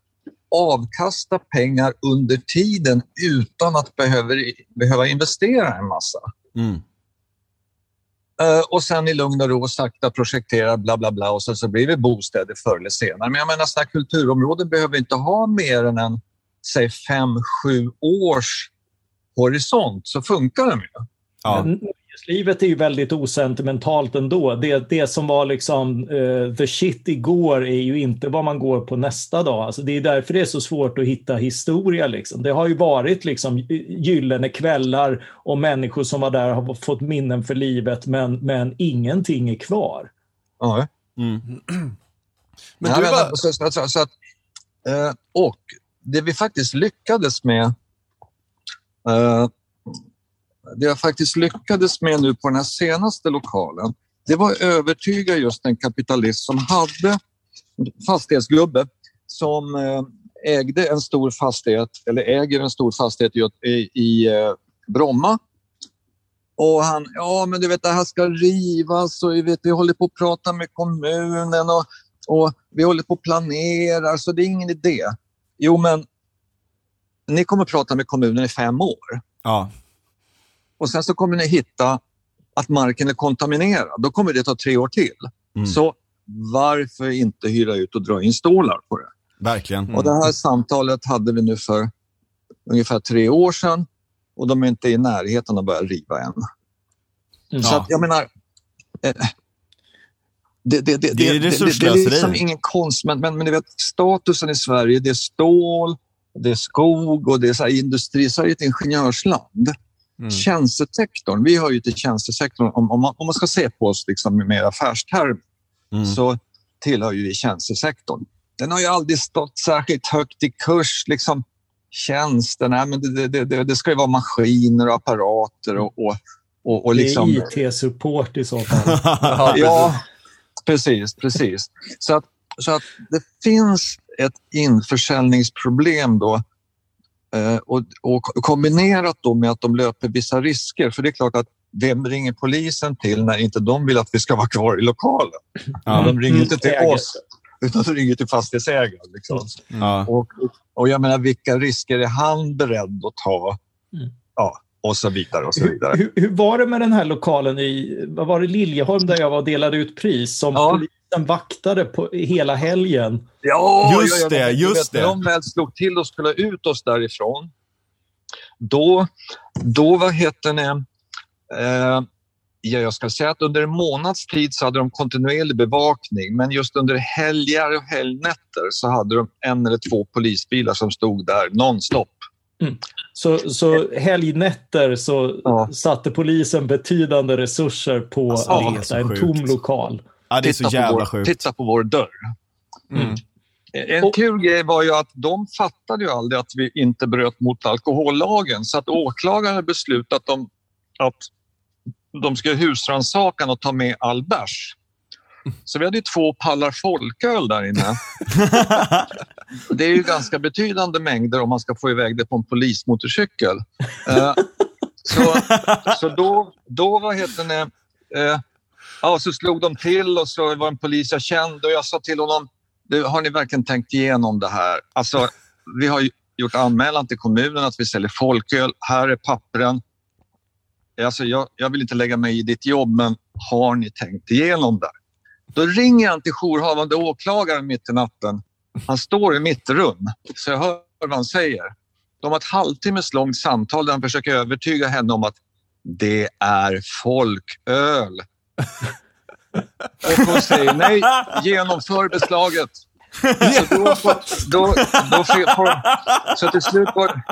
avkasta pengar under tiden utan att behöva, behöva investera en massa. Mm. Uh, och sen i lugn och ro sakta projektera bla bla bla och sen så blir det bostäder förr eller senare. Men jag menar, sådana kulturområden behöver inte ha mer än en, säg fem, sju års horisont så funkar de ju. Ja nöjeslivet är ju väldigt osentimentalt ändå. Det, det som var liksom uh, the shit igår är ju inte vad man går på nästa dag. Alltså det är därför det är så svårt att hitta historia. Liksom. Det har ju varit liksom gyllene kvällar och människor som var där har fått minnen för livet men, men ingenting är kvar. Ja. Mm. Men du var... så, så, så, så att, och det vi faktiskt lyckades med uh, det jag faktiskt lyckades med nu på den här senaste lokalen, det var att övertyga just en kapitalist som hade fastighetsgubbe som eh, ägde en stor fastighet, eller äger en stor fastighet i, i eh, Bromma. Och han, ja men du vet det här ska rivas och vi, vet, vi håller på att prata med kommunen och, och vi håller på att planera så det är ingen idé. Jo men ni kommer att prata med kommunen i fem år. Ja. Och sen så kommer ni hitta att marken är kontaminerad. Då kommer det ta tre år till. Mm. Så varför inte hyra ut och dra in stålar på det? Verkligen. Mm. Och det här samtalet hade vi nu för ungefär tre år sedan och de är inte i närheten att börja riva än. Mm. Så att, jag menar, eh, det, det, det, det, är det, det, är liksom ingen konst, men, men, men ni vet, statusen i Sverige, det är stål, det är skog och det är så industri. Sverige är ett ingenjörsland. Mm. Tjänstesektorn, vi hör ju till tjänstesektorn, om, om, man, om man ska se på oss liksom med affärsterm mm. så tillhör ju vi tjänstesektorn. Den har ju aldrig stått särskilt högt i kurs. Liksom, tjänster, nej, men det, det, det, det ska ju vara maskiner och apparater och, och, och, och liksom... Det är IT-support i så fall. ja, precis. precis. Så, att, så att det finns ett införsäljningsproblem då Eh, och, och, kombinerat då med att de löper vissa risker, för det är klart att vem ringer polisen till när inte de vill att vi ska vara kvar i lokalen? Ja. De ringer inte till mm. oss, utan de ringer till fastighetsägaren. Liksom. Mm. Och, och jag menar, vilka risker är han beredd att ta? Mm. Ja, och så vidare. Och så vidare. Hur, hur, var det med den här lokalen i vad var det, Liljeholm där jag var och delade ut pris? Som ja. polisen vaktade på hela helgen. Ja, just ja, det. Just vet, det. När de väl slog till och skulle ut oss därifrån, då, då vad heter det, eh, ja, jag ska säga att under en månads tid så hade de kontinuerlig bevakning, men just under helger och helgnätter så hade de en eller två polisbilar som stod där nonstop. Mm. Så, så helgnätter så ja. satte polisen betydande resurser på alltså, att vakta en tom lokal. Ja, det är så jävla vår, sjukt. Titta på vår dörr. Mm. En och, kul grej var ju att de fattade ju aldrig att vi inte bröt mot alkohollagen så att åklagaren beslutat om att de ska husrannsakan och ta med all bärs. Så vi hade två pallar folköl där inne. det är ju ganska betydande mängder om man ska få iväg det på en polismotorcykel. Eh, så, så då, då vad heter det, eh, ja, så slog de till och så var en polis jag kände och jag sa till honom, har ni verkligen tänkt igenom det här? Alltså, vi har gjort anmälan till kommunen att vi säljer folköl. Här är pappren. Alltså jag, jag vill inte lägga mig i ditt jobb, men har ni tänkt igenom det? Då ringer han till jourhavande åklagaren mitt i natten. Han står i mitt rum, så jag hör vad han säger. De har ett halvtimmes långt samtal där han försöker övertyga henne om att det är folköl. Och hon säger nej, genomför beslaget. Så, då, då, då fick, så till slut var,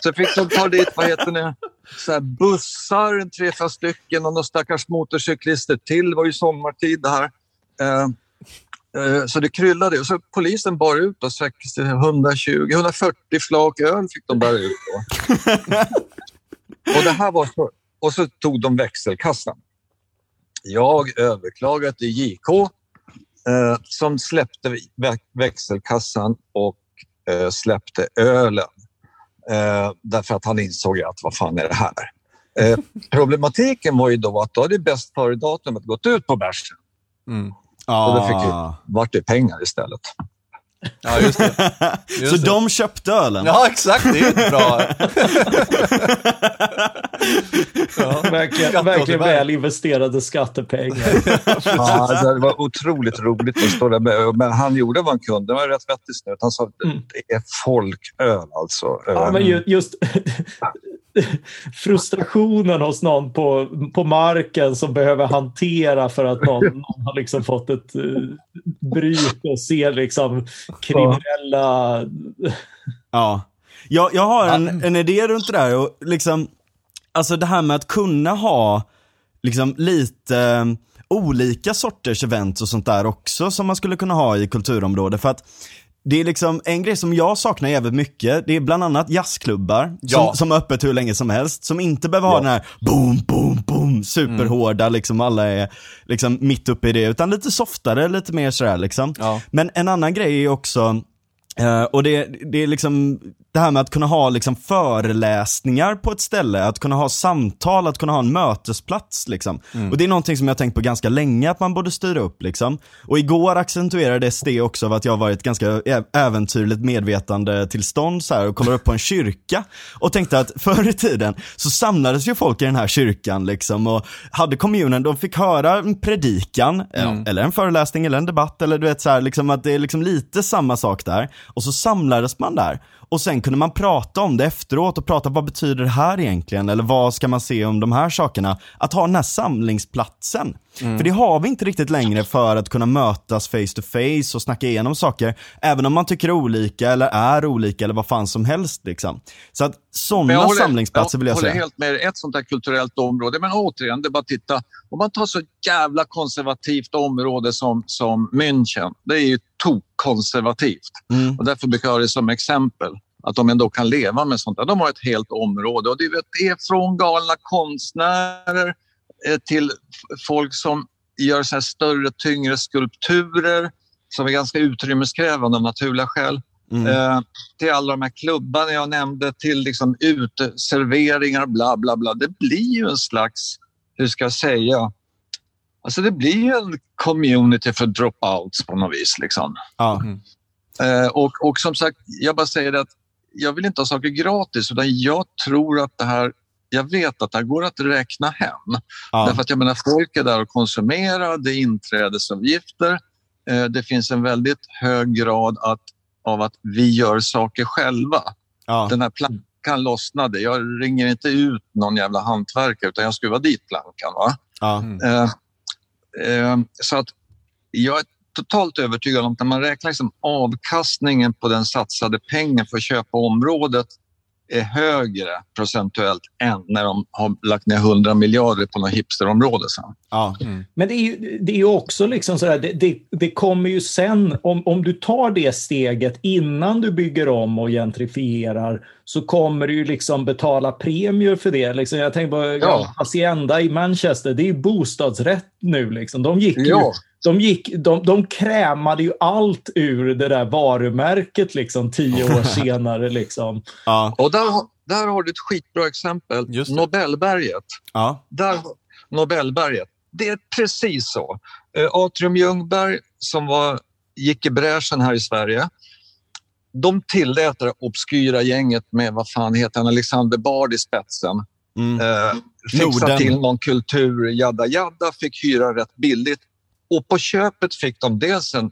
så fick de ta dit, vad heter det, så här bussar, tre, fyra stycken och några stackars motorcyklister till. Det var ju sommartid det här. Eh, eh, så det kryllade. Och så polisen bar ut oss 120, 140 flak öl fick de bära ut. Då. och, det här var så, och så tog de växelkassan. Jag överklagade till JK eh, som släppte växelkassan och eh, släppte ölen. Eh, därför att han insåg att vad fan är det här? Eh, problematiken var ju då att då hade bäst före-datumet gått ut på bärsen. Mm. Ah. Och då fick ju, vart det pengar istället. Ja, just det. Just så det. de köpte ölen? Ja, exakt. Det är bra. ja, verkligen, verkligen väl investerade skattepengar. ja, alltså, det var otroligt roligt att stå där med. Men han gjorde vad han kunde. Det var rätt vettig snut. Han sa mm. det är folköl alltså. Ja, men just frustrationen hos någon på, på marken som behöver hantera för att någon, någon har liksom fått ett uh, bryt och ser liksom kriminella... Ja. Jag, jag har en, en idé runt det där. Och liksom, alltså det här med att kunna ha liksom lite um, olika sorters event och sånt där också som man skulle kunna ha i kulturområdet. För att det är liksom en grej som jag saknar jävligt mycket. Det är bland annat jazzklubbar ja. som, som är öppet hur länge som helst. Som inte behöver ha den här boom, boom, boom, superhårda, mm. liksom alla är liksom mitt uppe i det. Utan lite softare, lite mer sådär liksom. Ja. Men en annan grej är också Uh, och det, det är liksom det här med att kunna ha liksom föreläsningar på ett ställe, att kunna ha samtal, att kunna ha en mötesplats. Liksom. Mm. Och Det är någonting som jag tänkt på ganska länge att man borde styra upp. Liksom. Och igår accentuerades det också av att jag har varit ganska äventyrligt medvetande tillstånd så här, och kollar upp på en kyrka och tänkte att förr i tiden så samlades ju folk i den här kyrkan liksom, och hade kommunen, de fick höra en predikan, mm. eller en föreläsning eller en debatt eller du vet så här, liksom att det är liksom lite samma sak där. Och så samlades man där. Och sen kunde man prata om det efteråt och prata, vad betyder det här egentligen? Eller vad ska man se om de här sakerna? Att ha den här samlingsplatsen. Mm. För det har vi inte riktigt längre för att kunna mötas face to face och snacka igenom saker. Även om man tycker olika eller är olika eller vad fan som helst. Liksom. Så att sådana samlingsplatser vill jag, jag säga. Jag håller helt med. Ett sånt här kulturellt område. Men återigen, det är bara att titta. Om man tar så jävla konservativt område som, som München. Det är ju tokkonservativt. Mm. Och därför brukar jag ha det som exempel att de ändå kan leva med sånt. De har ett helt område och det är från galna konstnärer eh, till folk som gör så större, tyngre skulpturer som är ganska utrymmeskrävande av naturliga skäl. Mm. Eh, till alla de här klubbarna jag nämnde, till liksom uteserveringar, bla bla bla. Det blir ju en slags, hur ska jag säga, alltså det blir ju en community för dropouts på något vis. Liksom. Mm. Eh, och, och som sagt, jag bara säger det att jag vill inte ha saker gratis utan jag tror att det här jag vet att det här går att räkna hem. Ja. Därför att jag menar, folk är där och konsumerar, det är inträdesavgifter. Eh, det finns en väldigt hög grad att, av att vi gör saker själva. Ja. Den här plankan lossnade. Jag ringer inte ut någon jävla hantverkare utan jag skruvar dit plankan. Va? Ja. Mm. Eh, eh, så att jag totalt övertygad om att när man räknar liksom avkastningen på den satsade pengen för att köpa området är högre procentuellt än när de har lagt ner 100 miljarder på något hipsterområde sen. Ja. Mm. Men det är ju, det är ju också liksom sådär, det, det, det, kommer ju sen, om, om du tar det steget innan du bygger om och gentrifierar, så kommer du ju liksom betala premier för det. Liksom, jag tänker på ja. Hacienda i Manchester, det är ju bostadsrätt nu. Liksom. De gick ja. De, gick, de, de krämade ju allt ur det där varumärket liksom, tio år senare. Liksom. Ja. Och där, där har du ett skitbra exempel. Nobelberget. Ja. Där, Nobelberget. Det är precis så. Uh, Atrium Ljungberg som var, gick i bräschen här i Sverige de tillät det obskyra gänget med, vad fan heter han, Alexander Bard i spetsen. Mm. Eh, fixa Norden. till någon kultur, jadda jadda, fick hyra rätt billigt. Och på köpet fick de dels en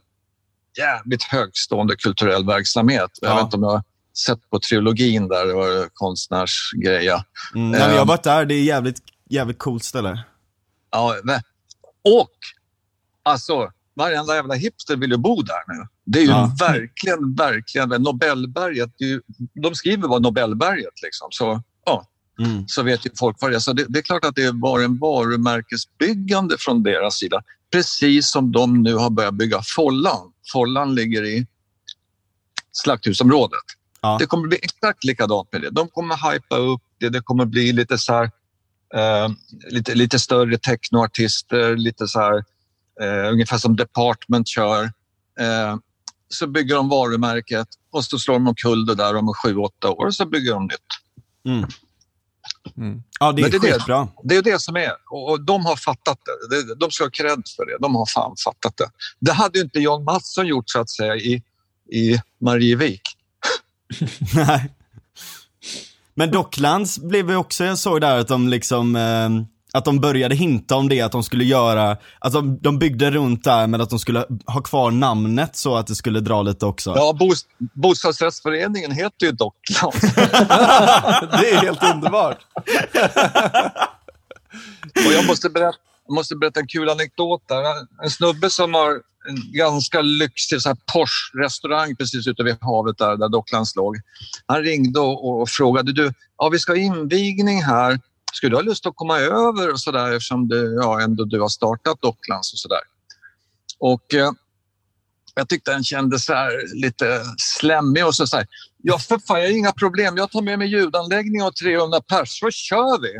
jävligt högstående kulturell verksamhet. Jag Ja. vet inte om jag har sett på trilogin där, det var konstnärsgreja. Mm. Nej, men jag har varit där, det är jävligt, jävligt coolt ställe. Ja, och alltså, varenda jävla hipster vill ju bo där nu. Det är ju Ja. verkligen, verkligen Nobelberget. Ju, de skriver bara Nobelberget liksom. Så, ja, Mm. så vet ju folk vad det är. Så det, det är klart att det var en varumärkesbyggande från deras sida. Precis som de nu har börjat bygga Follan. Follan ligger i slakthusområdet. Ja. Det kommer bli exakt likadant med det. De kommer hypa upp det. Det kommer bli lite så här, eh, lite, lite större technoartister, lite så här, eh, ungefär som Department kör. Eh, så bygger de varumärket och så slår de omkull det där om sju, åtta år och så bygger de nytt. Mm. Mm. Ja, det är, det är det. Det är det som är. Och, och de har fattat det. det. De ska ha cred för det. De har fan fattat det. Det hade ju inte John Mattsson gjort så att säga i, i Marievik. Nej. Men Docklands blev ju också, jag såg där att de liksom, eh, att de började hinta om det, att de skulle göra, alltså de byggde runt där men att de skulle ha kvar namnet så att det skulle dra lite också. Ja, bos, bostadsrättsföreningen heter ju Docklands. Det är helt underbart. Och jag måste berätta, måste berätta en kul anekdot där. En snubbe som har en ganska lyxig så här Porsche-restaurang precis ute vid havet där, där Docklands låg. Han ringde och, och frågade du, ja, vi ska ha invigning här. Skulle du ha lust att komma över och så där eftersom du, ja, ändå du har startat Docklands och så där. Och eh, jag tyckte den kändes så lite slemmig och så, så här, ja för fan, jag har inga problem. Jag tar med mig ljudanläggning och 300 pers, så kör vi.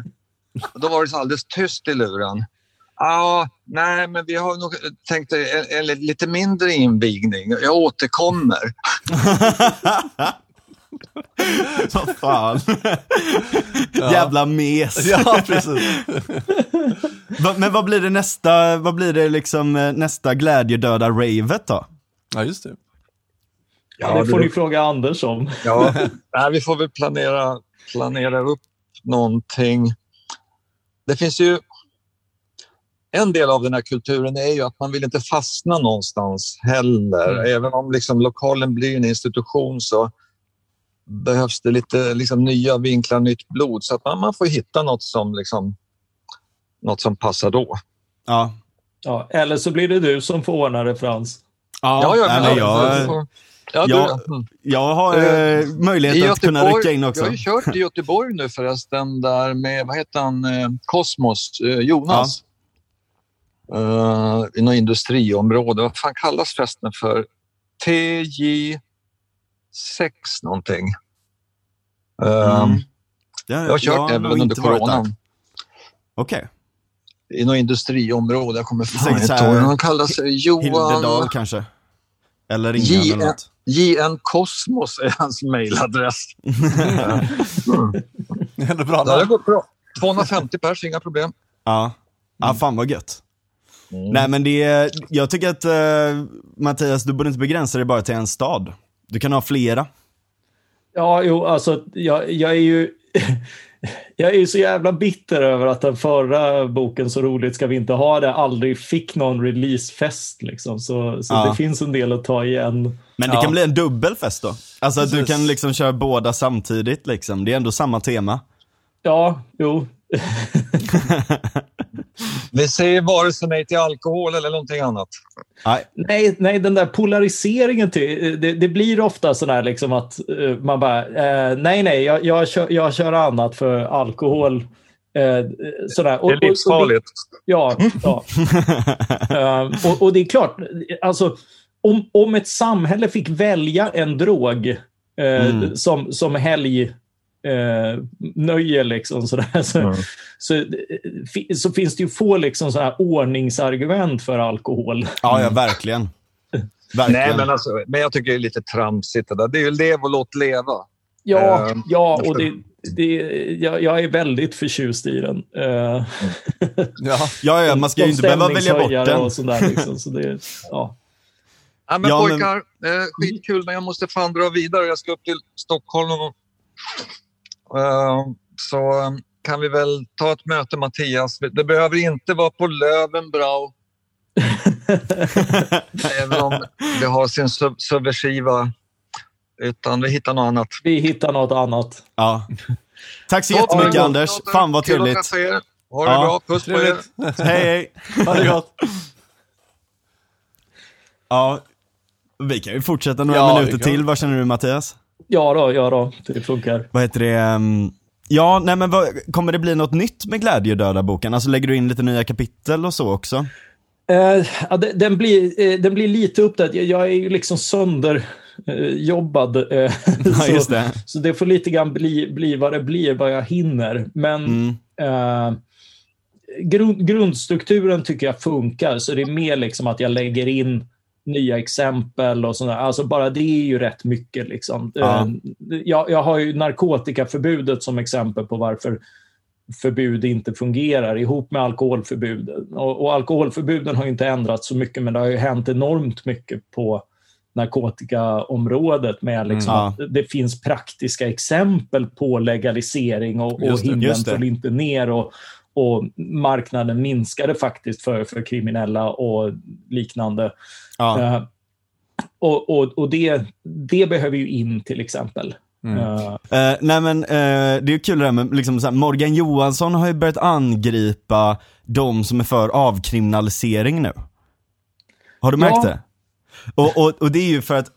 Och då var det så alldeles tyst i luren. Ja, nej, men vi har nog tänkt en, en lite mindre invigning. Jag återkommer. Vad fan. Jävla mes. Ja, precis. Men vad blir det nästa, vad blir det liksom eh, nästa glädjedöda ravet då? Ja, just det. Ja, det får ni fråga Anders om. Ja, nej, vi får väl planera, planera upp någonting. Det finns ju... En del av den här kulturen är ju att man vill inte fastna någonstans heller. Mm. Även om liksom lokalen blir en institution så behövs det lite liksom nya vinklar, nytt blod. Så att man, man får hitta något som, liksom, något som passar då. Ja. Ja, eller så blir det du som får ordna det, Frans. Ja, nej, men jag, Ja, du, jag- mm. jag har eh, I möjlighet att kunna rycka in också. Jag har ju kört i Göteborg nu förresten, där med, vad heter han, eh, Kosmos, eh, Jonas. Eh, I något industriområde. Vad fan kallas festen för? TJ6 någonting. Mm. Ja, Jag har kört även under coronan. Okej. I något industriområde. Jag kommer fan inte ihåg. Han kallas sig Johan... Hildedal kanske? Eller ingen eller något. JN Kosmos är hans mejladress. mm. Ändå bra det namn. går bra. 250 pers, inga problem. Ja. Ja, fan vad gött. Mm. Nej men det jag tycker att eh, Mattias, du borde inte begränsa dig bara till en stad. Du kan ha flera. Ja, jo, alltså jag, jag är ju... Jag är ju så jävla bitter över att den förra boken, Så roligt ska vi inte ha det, aldrig fick någon releasefest. Liksom. Så, så Ja. det finns en del att ta igen. Men det Ja. kan bli en dubbelfest då. Alltså att du kan liksom köra båda samtidigt liksom. Det är ändå samma tema. Ja, jo. Vi säger vare sig nej till alkohol eller någonting annat. Nej. Nej, nej, den där polariseringen, till, det, det blir ofta sådär liksom att eh, man bara, eh, nej, nej, jag, jag, kör, jag kör annat för alkohol. Eh, sådär. Och- Det är och- och det- livsfarligt. Ja, ja. Eh, och, och det är klart, alltså, om, om ett samhälle fick välja en drog eh, Mm. som, som helg eh, nöje liksom sådär, så, Mm. så, så finns det ju få liksom så här ordningsargument för alkohol. Ja, ja verkligen. Verkligen. Nej, men, alltså, men jag tycker det är lite tramsigt det där. Det är ju lev och låt leva. Ja, Eh, ja och det, det, jag, jag är väldigt förtjust i den. Eh, Ja. Ja, ja, man ska ju inte behöva välja bort den. Och sådär, liksom, så det, ja. Ja, men Ja, men- pojkar, eh, skitkul, men jag måste fan dra vidare. Jag ska upp till Stockholm. Och, så eh, kan vi väl ta ett möte, Mattias. Det behöver inte vara på Löwenbrau. Även om det har sin sub- subversiva... Utan vi hittar något annat. Vi hittar något annat. Ja. Tack så jättemycket Anders. Fan vad trevligt. Ha det Ja. bra. Puss på er. Hej hej. Ha det gott. Ja, vi kan ju fortsätta några Ja, minuter till. Vad känner du Mattias? Ja då, ja då. Det funkar. Vad heter det? ehm, Ja, nej men vad, kommer det bli något nytt med Glädjedöda-boken? Alltså lägger du in lite nya kapitel och så också? Eh, ja, de- den, blir, eh, den blir lite uppdaterad. Jag, jag är ju liksom sönderjobbad. Eh, Ja, just så, det. så det får lite grann bli, bli vad det blir, vad jag hinner. Men Mm. eh, grund, grundstrukturen tycker jag funkar, så det är mer liksom att jag lägger in nya exempel och sådär. Alltså bara det är ju rätt mycket. Liksom. Ja. Eh, jag, jag har ju narkotikaförbudet som exempel på varför förbud inte fungerar ihop med alkoholförbuden. Och, och alkoholförbuden har ju inte ändrats så mycket, men det har ju hänt enormt mycket på narkotikaområdet med liksom Mm. att det finns praktiska exempel på legalisering och, och himlen föll inte ner och, och marknaden minskade faktiskt för, för kriminella och liknande. Ja. Eh, och och, och det, det behöver ju in till exempel. Eh, Eh, nej men eh, det är kul det där med liksom så här, Morgan Johansson har ju börjat angripa de som är för avkriminalisering nu. Har du märkt Ja. det? Och, och, och det är ju för att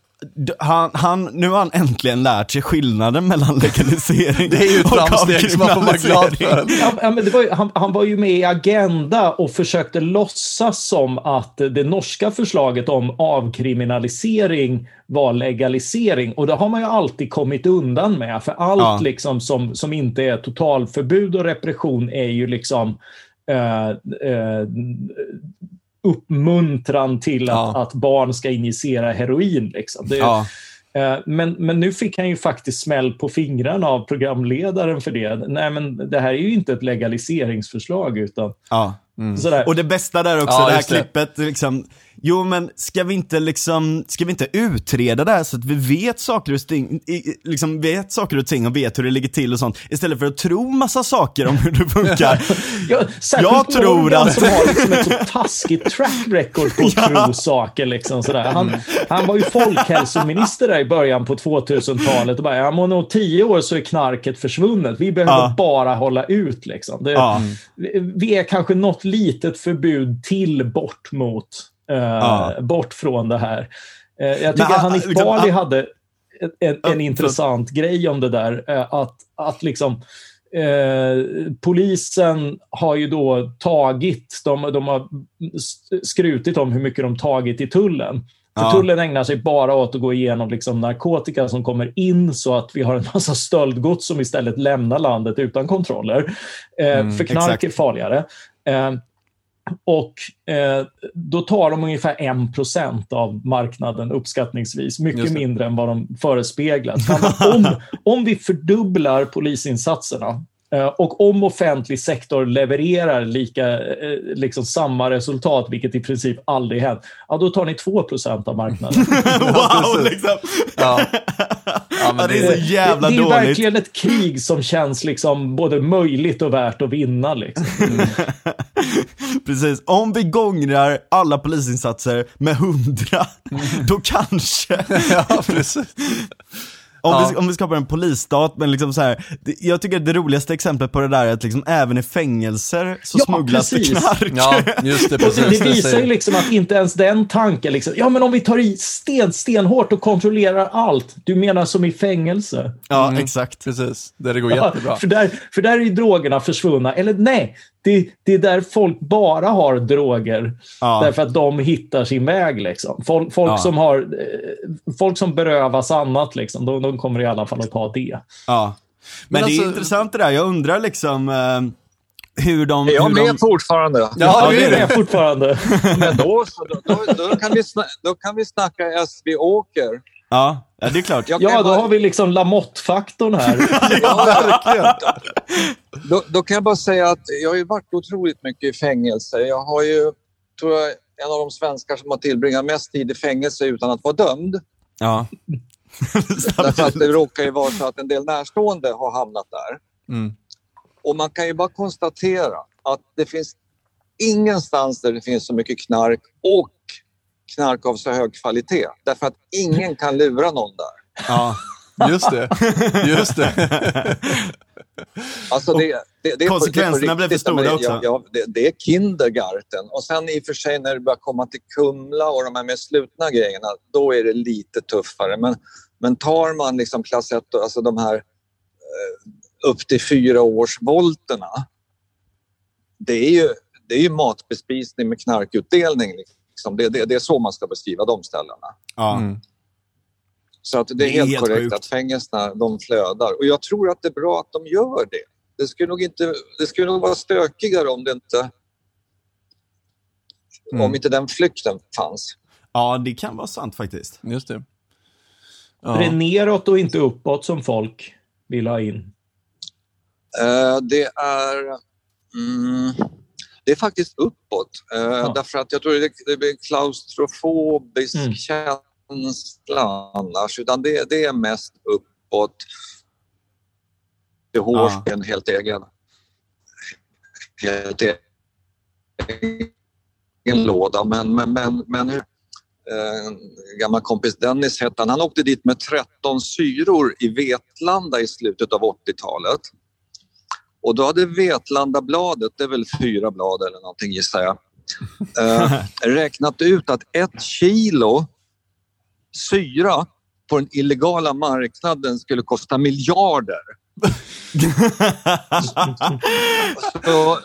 han, han, nu har han äntligen lärt sig skillnaden mellan legalisering Det är ju ett och framsteg som man får vara glad avkriminalisering. för. Ja, ja, men det var ju, han, han var ju med i Agenda och försökte låtsas som att det norska förslaget om avkriminalisering var legalisering. Och det har man ju alltid kommit undan med. För allt Ja. liksom som, som inte är totalförbud och repression är ju liksom eh, eh, uppmuntran till att, Ja. att barn ska injicera heroin. Liksom. Det, Ja. Eh, Men, men nu fick han ju faktiskt smäll på fingrarna av programledaren för det. Nej, men det här är ju inte ett legaliseringsförslag, utan Ja. sådär. Och det bästa där också, Ja, det här klippet, liksom, jo men ska vi inte liksom, ska vi inte utreda det här så att vi vet saker och ting, liksom vet saker och ting och vet hur det ligger till och sånt, istället för att tro massa saker om hur det funkar. Ja, Jag tror att- som har liksom ett så taskigt track record på att tro saker. Liksom sådär. Han, han var ju folkhälsominister där i början på 2000-talet och bara, ja, men om tio år så är knarket försvunnet. Vi behöver Ja. bara hålla ut. Liksom. Det, Ja. Vi är kanske något litet förbud till bort mot, eh, Ja. bort från det här. Eh, jag tycker han- Hanif liksom, Bali hade en, en, en intressant grej om det där. eh, Att, att liksom eh, polisen har ju då tagit, de, de har skrutit om hur mycket de tagit i tullen. För Ja. tullen ägnar sig bara åt att gå igenom liksom narkotika som kommer in så att vi har en massa stöldgods som istället lämnar landet utan kontroller. Eh, för knark exakt. är farligare. Eh, och eh, då tar de ungefär 1 av marknaden uppskattningsvis. Mycket mindre än vad de förespeglat. Om, om vi fördubblar polisinsatserna och om offentlig sektor levererar lika, eh, liksom samma resultat, vilket i princip aldrig hänt, ja, då tar ni 2% av marknaden. wow, liksom. Ja. Ja, men Ja, det är det, så jävla det, det är ju dåligt. verkligen ett krig som känns liksom både möjligt och värt att vinna. Liksom. Precis, om vi gångrar alla polisinsatser med hundra, då kanske. ja, precis. Om, Ja. vi, om vi skapar en polisstat, men liksom så här, jag tycker det roligaste exemplet på det där är att liksom även i fängelser så Ja, smugglas precis. det knark. Ja, just det, precis. det, visar ju liksom att inte ens den tanken, liksom, ja men om vi tar i sten, stenhårt och kontrollerar allt. Du menar som i fängelse? Ja, exakt. Precis, där det går Ja, jättebra. för, där, för där är ju drogerna försvunna. Eller nej, det, det är där folk bara har droger. Ja. Därför att de hittar sin väg. Liksom. Folk, folk, Ja. som har, eh, folk som berövas annat, liksom, de, de kommer i alla fall att ta det. Ja. Men, Men det är alltså- intressant det där, jag undrar liksom eh, hur de... Är jag hur med de... fortfarande? Ja, Ja, det är är det fortfarande. Men då, så, då, då, då, kan vi snacka, då kan vi snacka SV Åker. Ja, ja, det är klart. Ja, då bara- har vi liksom Lamotte-faktorn här. Ja, verkligen. Då, då kan jag bara säga att jag har ju varit otroligt mycket i fängelse. Jag har ju, tror jag, en av de svenskar som har tillbringat mest tid i fängelse utan att vara dömd. Ja. Därför att det råkar ju vara så att en del närstående har hamnat där. Mm. Och man kan ju bara konstatera att det finns ingenstans där det finns så mycket knark och knark av så hög kvalitet. Därför att ingen kan lura någon där. ja. Just det. Just det. Alltså det, det, det Konsekvenserna blev för stora också. Ja, ja, det, det är kindergarten. Och sen i och för sig när det börjar komma till Kumla och de här mer slutna grejerna, då är det lite tuffare. Men, men tar man liksom klass 1, alltså de här eh, upp till fyra års volterna, det är ju, det är ju matbespisning med knarkutdelning. Liksom. Det, det, det är så man ska beskriva de ställena. ja. Mm. Så att det är, Det är helt, helt korrekt sjukt. att fängelserna de flödar. Och jag tror att det är bra att de gör det. Det skulle nog, inte, det skulle nog vara stökigare om, det inte, Mm. om inte den flykten fanns. ja, det kan vara sant faktiskt. Just det. Det är Ja. neråt och inte uppåt som folk vill ha in. Eh, det, är, mm, det är faktiskt uppåt. Eh, Därför att jag tror det, det blir klaustrofobisk Mm. känsla annars. Utan det, det är mest uppåt. Det hårs Ja. en helt egen, helt egen låda. Men, men, men, men eh, en gammal kompis Dennis hette han. Han åkte dit med 13 syror i Vetlanda i slutet av 80-talet. Och då hade Vetlandabladet, det är väl fyra blad eller någonting gissar jag, eh, räknat ut att ett kilo syra på den illegala marknaden skulle kosta miljarder. Så,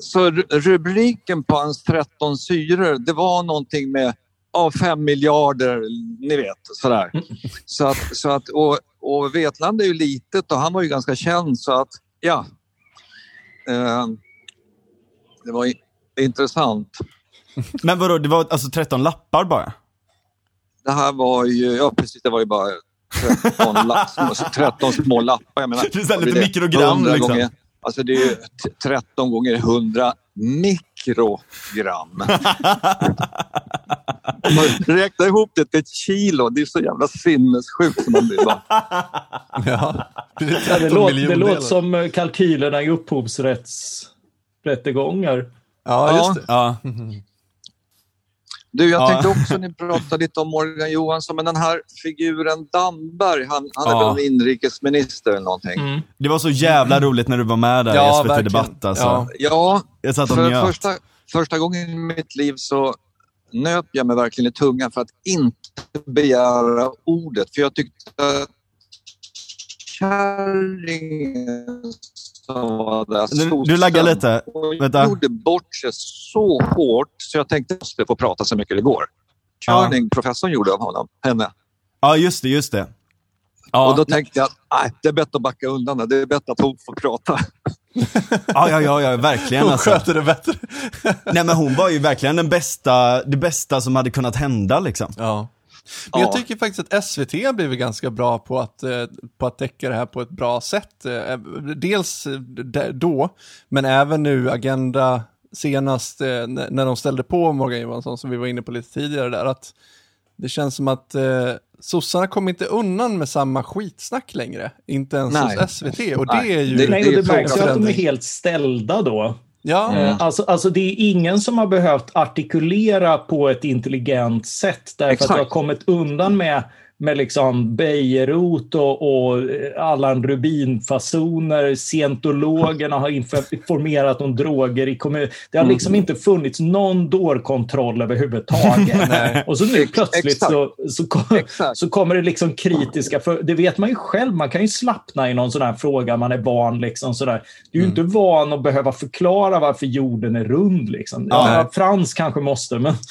så ru- rubriken på hans 13 syror, det var någonting med av 5 miljarder, ni vet, sådär. Så att, så att, och, och Vetlanda är ju litet och han var ju ganska känd så att, ja. Eh, det var intressant. Men vadå, det var alltså 13 lappar bara? Det här var ju, ja precis, det var ju bara 13, la, små, 13 små lappar. Jag menar, Det är lite mikrogram, 100 liksom. Gånger, alltså det är ju t- 13 gånger 100 mikrogram. Om man räknar ihop det till ett kilo, det är så jävla sinnessjukt som man blir. Ja. Det, Ja, 13 det, låter, det låter som eh, kalkylerna i upphovsrättsrättegångar. Ja, just det. Ja. Du, jag Ja. tänkte också, ni pratade lite om Morgan Johansson, men den här figuren Damberg, han, han är Ja. väl inrikesminister eller någonting? Mm. Det var så jävla roligt när du var med där Ja, i SVT verkligen. Debatt. Alltså. Ja, Jag satt och För njöt. första, första gången i mitt liv så nöp jag mig verkligen i tungan för att inte begära ordet. För jag tyckte att kärringen som var där, Du- du laggar lite. Vänta. gjorde bort sig så hårt så jag tänkte att jag måste få prata så mycket det går. Körning, professorn gjorde av honom, henne. Ja, just det, just det. Ja, Och då tänkte jag att det är bättre att backa undan. Det är bättre att hon får prata. ja, ja, ja, ja, verkligen Hon alltså. sköter det bättre. Nej, men hon var ju verkligen den bästa, det bästa som hade kunnat hända liksom. Ja. Men jag Ja. tycker faktiskt att SVT har blivit ganska bra på att, eh, på att täcka det här på ett bra sätt. Eh, Dels eh, d- då, men även nu Agenda senast när de ställde på Morgan Johansson, som vi var inne på lite tidigare där, att det känns som att eh, sossarna kommer inte undan med samma skitsnack längre. Inte ens Nej. hos SVT. Och det Nej. är ju... Det- det är märks ju att de är helt ställda då. Ja, Eh, Alltså, alltså det är ingen som har behövt artikulera på ett intelligent sätt därför Exakt. att du har kommit undan med, med liksom Bejerot och, och Allan Rubin-fasoner. Scientologerna har inf- informerat om droger i kommun. Det har Mm. liksom inte funnits någon dårkontroll överhuvudtaget. Och så nu plötsligt så, så, kom, så kommer det liksom kritiska. För det vet man ju själv. Man kan ju slappna i någon sån här fråga. Man är van liksom sådär. Du är ju inte van att behöva förklara varför jorden är rund. Liksom. Ja, Frans kanske måste, men...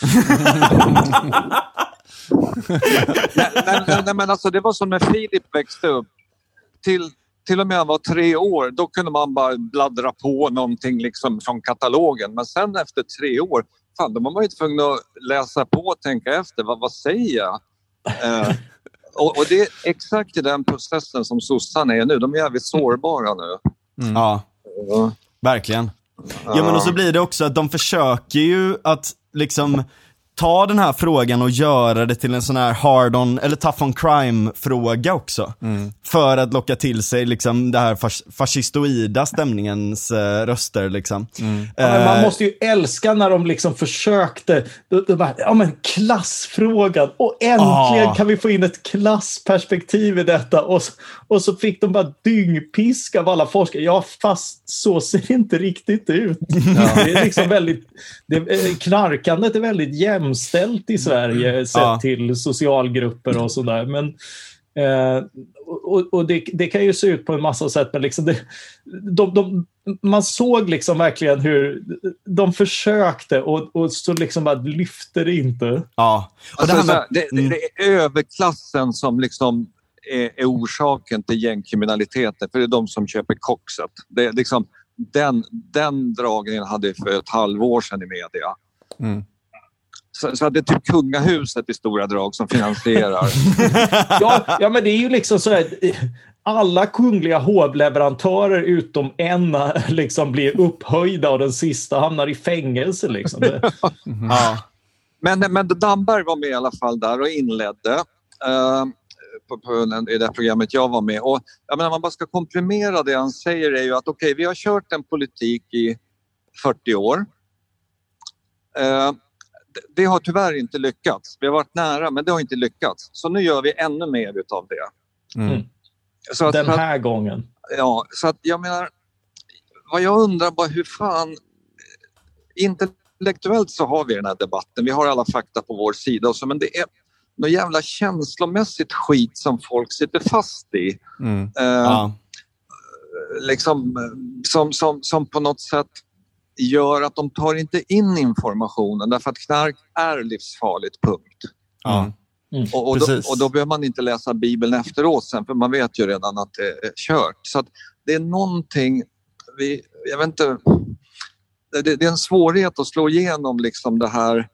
nej, nej, nej, men alltså det var som när Filip växte upp. Till, till och med han var tre år, då kunde man bara bladdra på någonting liksom från katalogen. Men sen efter tre år, fan, då var man ju tvungen att läsa på och tänka efter. Vad, vad säger jag? Eh, och, och det är exakt i den processen som sossarna är nu. De är jävligt sårbara nu. Ja, Ja. verkligen. Ja, men och så blir det också att de försöker ju att liksom ta den här frågan och göra det till en sån här hard on, eller tough on crime fråga också. Mm. För att locka till sig liksom det här fas fascistoida stämningens eh, röster liksom. Mm. Ja, man Eh, måste ju älska när de liksom försökte. Det, det bara, ja men klassfrågan. Och äntligen Ah. kan vi få in ett klassperspektiv i detta. Och, så- och så fick de bara dyngpiska av alla forskare. Ja, fast så ser det inte riktigt ut. Det är liksom väldigt, det, eh, knarkandet är väldigt jämställt i Sverige sett Ja. till socialgrupper och sådär. Men Eh, och och det, det kan ju se ut på en massa sätt, men liksom det, de, de, man såg liksom verkligen hur de försökte och, och så liksom bara lyfte det inte. Ja. Och Alltså, det med, det, det, mm. det är överklassen som liksom är, är orsaken till gängkriminaliteten, för det är de som köper koxet. Det är liksom, den, den dragningen hade vi för ett halvår sedan i media. Mm. Så, så att det är typ kungahuset i stora drag som finansierar. Ja, ja men det är ju liksom så här. Alla kungliga hovleverantörer utom en liksom blir upphöjda och den sista hamnar i fängelse. Liksom. Ja. Men, men Damberg var med i alla fall där och inledde eh, på, på, i det programmet jag var med. Och, jag menar, man bara ska komprimera det han säger är ju att okej, vi har kört en politik i 40 år. Eh, det, har tyvärr inte lyckats. Vi har varit nära, men det har inte lyckats. Så nu gör vi ännu mer utav det. Mm. Mm. Så att, den så att- här gången. Ja, så att jag menar, vad jag undrar bara hur fan... Intellektuellt så har vi den här debatten, vi har alla fakta på vår sida och så, men det är något jävla känslomässigt skit som folk sitter fast i. Mm. Eh, Ja. liksom, eh, som, som, som på något sätt gör att de tar inte in informationen därför att knark är livsfarligt, punkt. Ja. Och, och, då, och då behöver man inte läsa Bibeln efteråt sen för man vet ju redan att det är kört. Så att det är någonting, vi, jag vet inte, det, det är en svårighet att slå igenom liksom det här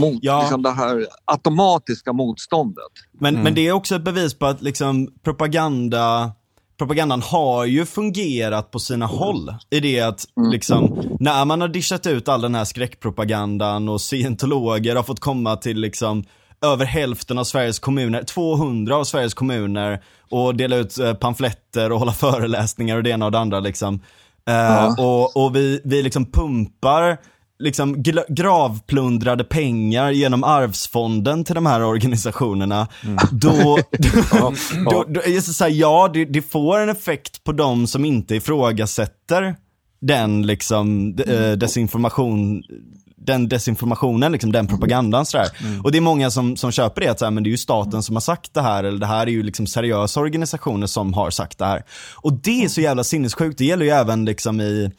mot, Ja. liksom det här automatiska motståndet. Men, Mm. men det är också ett bevis på att liksom propaganda Propagandan har ju fungerat på sina håll. I det att liksom, när man har dishat ut all den här skräckpropagandan och scientologer har fått komma till liksom över hälften av Sveriges kommuner, 200 av Sveriges kommuner och dela ut eh, pamfletter och hålla föreläsningar och det ena och det andra liksom. Eh, Ja. och, och vi, vi liksom pumpar liksom gravplundrade pengar genom arvsfonden till de här organisationerna. Då, då, då, då är det så här, ja det, det får en effekt på de som inte ifrågasätter den liksom eh, desinformation den desinformationen, liksom, den propagandan sådär. Och det är många som, som köper det, att så här, men det är ju staten som har sagt det här, eller det här är ju liksom seriösa organisationer som har sagt det här. Och det är så jävla sinnessjukt, det gäller ju även liksom i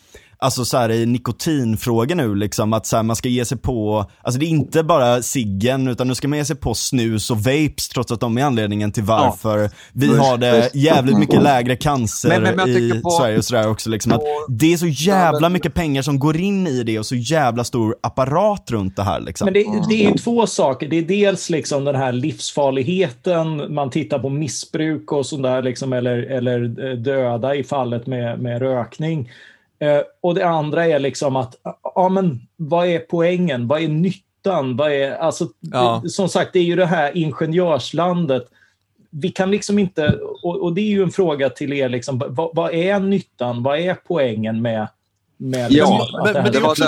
Alltså så här i nikotinfrågan nu liksom, att så här, man ska ge sig på, alltså det är inte bara ciggen utan nu ska man ge sig på snus och vapes trots att de är anledningen till varför vi Visst, har det jävligt mycket lägre cancer Men- men- men i på- Sverige och sådär också liksom. Att det är så jävla men- mycket pengar som går in i det och så jävla stor apparat runt det här liksom. Men det, det är ju två saker. Det är dels liksom den här livsfarligheten, man tittar på missbruk och sådär, liksom, eller, eller eh, döda i fallet med, med rökning. Eh, och det andra är liksom att, ja men vad är poängen? Vad är nyttan? Vad är, alltså, Ja. det, som sagt, det är ju det här ingenjörslandet. Vi kan liksom inte, och, och det är ju en fråga till er, liksom, vad, vad är nyttan? Vad är poängen med, med Ja, liksom, Men, men det, det är också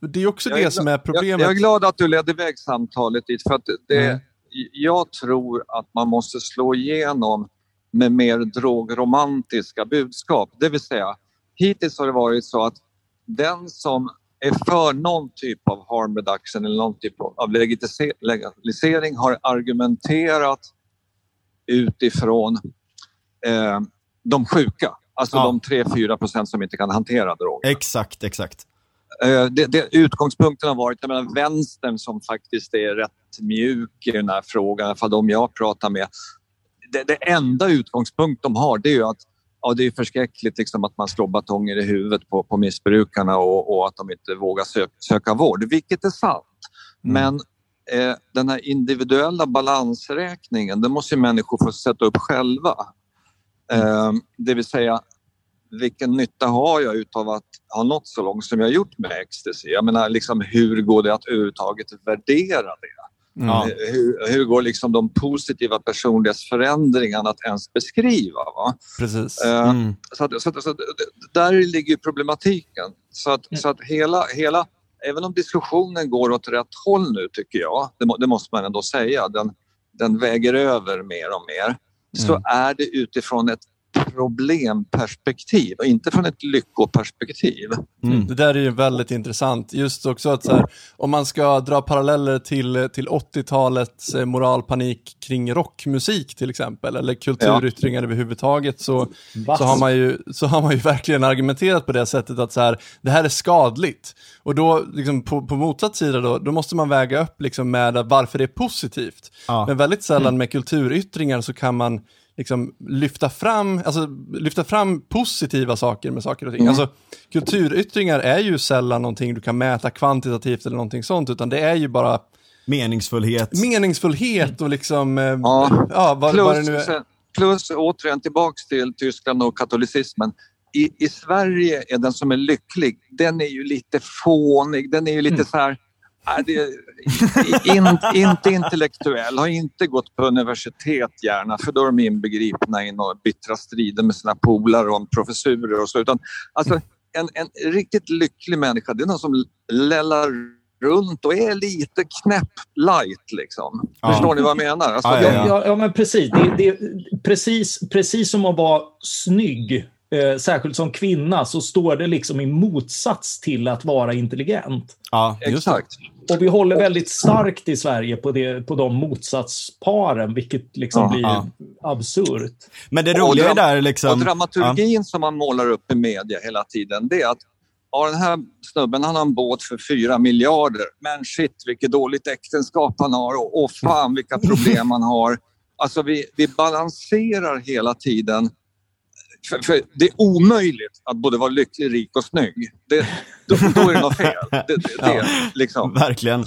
det, det är också Jag är det som är Jag, problemet. jag är glad att du ledde iväg samtalet dit för att det, Mm. jag tror att man måste slå igenom med mer drogromantiska budskap. Det vill säga, hittills har det varit så att den som är för någon typ av harm reduction eller någon typ av legalisering har argumenterat utifrån eh, de sjuka. Alltså Ja. de 3-4 procent som inte kan hantera droger. Exakt, exakt. Eh, det, det, utgångspunkten har varit, jag menar vänstern som faktiskt är rätt mjuk i den här frågan, i alla fall de jag pratar med. Det, det enda utgångspunkt de har det är ju att ja, det är förskräckligt liksom att man slår batonger i huvudet på, på missbrukarna och, och att de inte vågar sö, söka vård, vilket är sant. Mm. Men eh, den här individuella balansräkningen, den måste ju människor få sätta upp själva. Eh, det vill säga, vilken nytta har jag utav att ha nått så långt som jag har gjort med ecstasy? Jag menar, liksom, hur går det att överhuvudtaget värdera det? Ja. Eh, Hur, hur går liksom de positiva personlighetsförändringarna att ens beskriva? Va? Precis. Eh, Mm. så att, så att, så att, där ligger problematiken. Så att, så att hela, hela, även om diskussionen går åt rätt håll nu tycker jag, det, må, det måste man ändå säga, den, den väger över mer och mer, så är det utifrån ett problemperspektiv och inte från ett lyckoperspektiv. Mm. Det där är ju väldigt intressant. Just också att så här, om man ska dra paralleller till, till 80-talets eh, moralpanik kring rockmusik till exempel, eller kulturyttringar överhuvudtaget, så, så, har man ju, så har man ju verkligen argumenterat på det sättet att så här, det här är skadligt. Och då, liksom, på, på motsatt sida då, då måste man väga upp liksom, med varför det är positivt. Ja. Men väldigt sällan med kulturyttringar så kan man liksom lyfta fram, alltså, lyfta fram positiva saker med saker och ting. Alltså, kulturyttringar är ju sällan någonting du kan mäta kvantitativt eller någonting sånt, utan det är ju bara Meningsfullhet. meningsfullhet och liksom, eh, Ja. ja, vad, vad det Plus, nu är. plus återigen tillbaks till Tyskland och katolicismen. I, I Sverige är den som är lycklig, den är ju lite fånig, den är ju lite så här det, in, inte intellektuell, har inte gått på universitet gärna för då är de inbegripna i några bittra strider med sina polare om professurer och så. Utan, alltså, en, en riktigt lycklig människa, det är någon som lällar runt och är lite knäpp light liksom. Ja. Förstår ni vad jag menar? Alltså, Ja, Ja, ja, ja, ja, men precis. Det, det, precis. Precis som att vara snygg, eh, särskilt som kvinna, så står det liksom i motsats till att vara intelligent. Ja. Exakt. Och vi håller väldigt starkt i Sverige på, det, på de motsatsparen, vilket liksom Ja, blir ja. absurt. Men det Och roliga är där Och liksom... dramaturgin som man målar upp i media hela tiden, det är att ja, den här snubben han har en båt för fyra miljarder, men shit vilket dåligt äktenskap han har och, och fan vilka problem han har. Alltså vi, vi balanserar hela tiden. För, för det är omöjligt att både vara lycklig, rik och snygg. Det, då, då är det något fel. Det, det, det, liksom. Verkligen.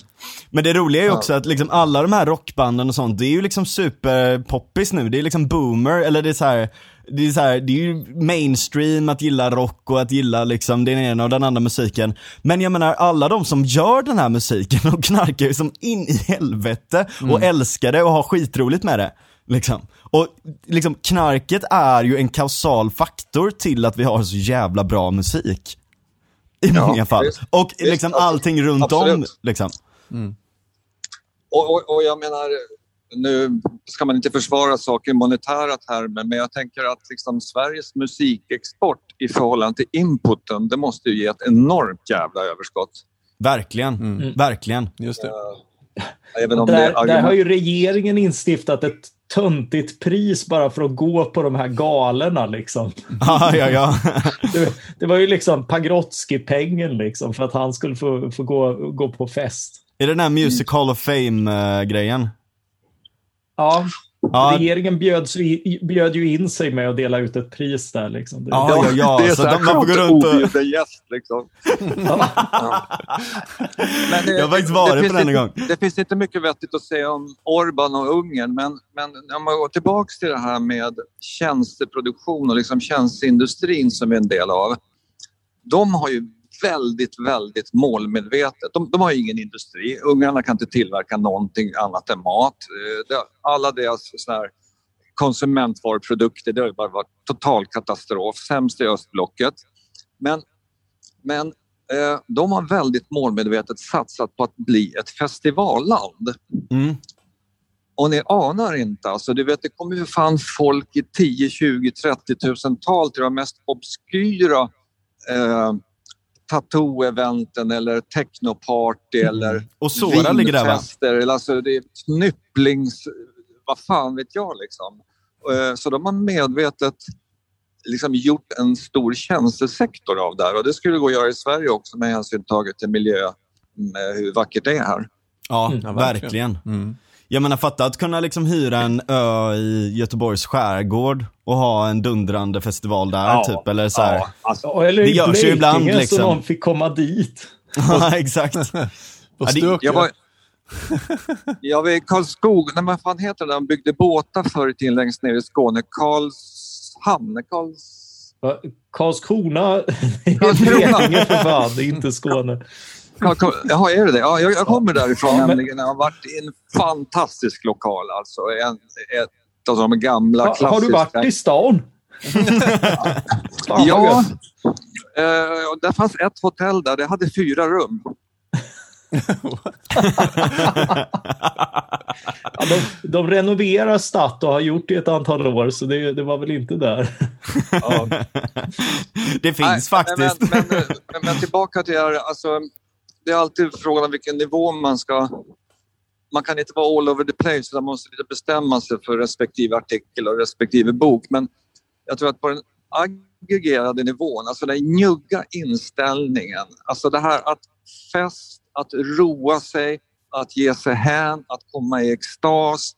Men det roliga är ju också Ja. att liksom alla de här rockbanden och sånt, det är ju liksom superpoppis nu. Det är liksom boomer, eller det är så här. Det är, så här, det är ju mainstream att gilla rock och att gilla liksom den ena och den andra musiken. Men jag menar alla de som gör den här musiken och knarkar ju som in i helvete och älskar det och har skitroligt med det. Liksom. Och liksom knarket är ju en kausal faktor till att vi har så jävla bra musik. I Ja, många fall. visst. Och Visst, liksom absolut. allting runt om. Liksom. Och, och, och jag menar, nu ska man inte försvara saker i monetära termer, men jag tänker att liksom Sveriges musikexport i förhållande till inputen, det måste ju ge ett enormt jävla överskott. Verkligen, Mm. verkligen. Just det. Det Där, är där har ju regeringen instiftat ett töntigt pris bara för att gå på de här galorna. Liksom. Ja, ja, ja. Det, det var ju liksom Pagrotsky-pengen liksom, för att han skulle få, få gå, gå på fest. Är det den här Music Hall of Fame-grejen? Ja, Ja, regeringen bjöds, bjöd ju in sig med att dela ut ett pris där. Liksom. Det, Ja, ja, ja. det är så så de- man får gå skönt runt och- gäst liksom. Ja. Men, Jag har faktiskt varit det på den en gång. Det finns inte mycket vettigt att säga om Orban och Ungern, men, men om man går tillbaka till det här med tjänsteproduktion och liksom tjänsteindustrin som vi är en del av. De har ju väldigt, väldigt målmedvetet. De, de har ingen industri. Ungrarna kan inte tillverka någonting annat än mat. Eh, Alla deras såna här konsumentvaruprodukter, det har bara varit total katastrof. Sämst i östblocket. Men, men eh, de har väldigt målmedvetet satsat på att bli ett festivalland. Mm. Och ni anar inte, alltså, du vet, det kommer ju fan folk i 10, 20, 30 tusen tal till de mest obskyra eh, tattoo-eventen eller technoparty eller Och Sora ligger där va? vinfester. Eller Alltså, det är knypplings... Vad fan vet jag liksom. Eh, Så de har medvetet liksom gjort en stor tjänstesektor av det här och det skulle gå att göra i Sverige också med hänsyn taget till miljö, med hur vackert det är här. Ja, verkligen. verkligen. Mm. Jag menar fatta att kunna liksom hyra en ö i Göteborgs skärgård och ha en dundrande festival där typ, eller så här. Ja, alltså, Ja, eller Det görs ju ibland, liksom. så någon fick komma dit. Ja, exakt. Ja, det-. Jag var, jag var i Karlskog, nej, vad fan heter det, de byggde båtar förr i tiden längst ner i Skåne. Karlshamn, Karls... Va? Karlskrona? Det Blekinge för fan, det är inte Skåne. Ja, Jaha, är det det? Ja, jag, jag kommer därifrån Ja, men- nämligen. Jag har varit en fantastisk lokal alltså. En, ett av de gamla Ha, klassiska... har du varit i stan? Fan, Ja, eh, det fanns ett hotell där. Det hade fyra rum. Ja, de, de renoverar Statt och har gjort det ett antal år, så det, det var väl inte där. Ja. Det finns Nej, faktiskt. Men, men, men, men tillbaka till det här. Alltså, det är alltid frågan om vilken nivå man ska... Man kan inte vara all over the place, utan man måste lite bestämma sig för respektive artikel och respektive bok. Men jag tror att på den aggregerade nivån, alltså den njugga inställningen, alltså det här att fest, att roa sig, att ge sig hän, att komma i extas,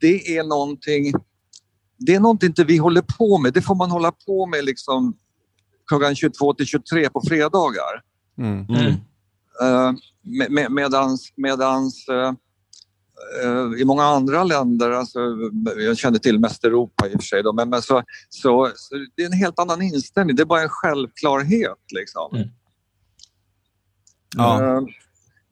det är någonting det är någonting inte vi håller på med. Det får man hålla på med liksom klockan 22 till 23 på fredagar. Mm. Mm. Uh, med, med, medans medans eh, eh, i många andra länder, alltså, jag känner till mest Europa i och för sig, då, men, men så, så, så det är en helt annan inställning. Det är bara en självklarhet. Liksom. Mm. Ja. Eh,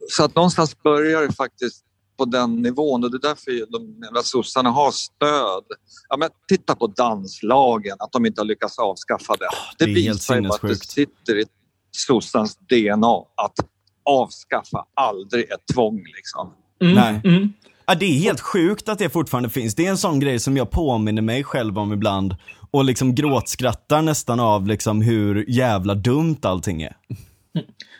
så att någonstans börjar det faktiskt på den nivån och det är därför de sossarna har stöd. Ja, men titta på danslagen, att de inte har lyckats avskaffa det. Det, det är helt visar ju att det sitter i sossans DNA att avskaffa aldrig ett tvång. Liksom. Mm, Nej. Mm. Ja, det är helt sjukt att det fortfarande finns. Det är en sån grej som jag påminner mig själv om ibland. Och liksom gråtskrattar nästan av liksom hur jävla dumt allting är.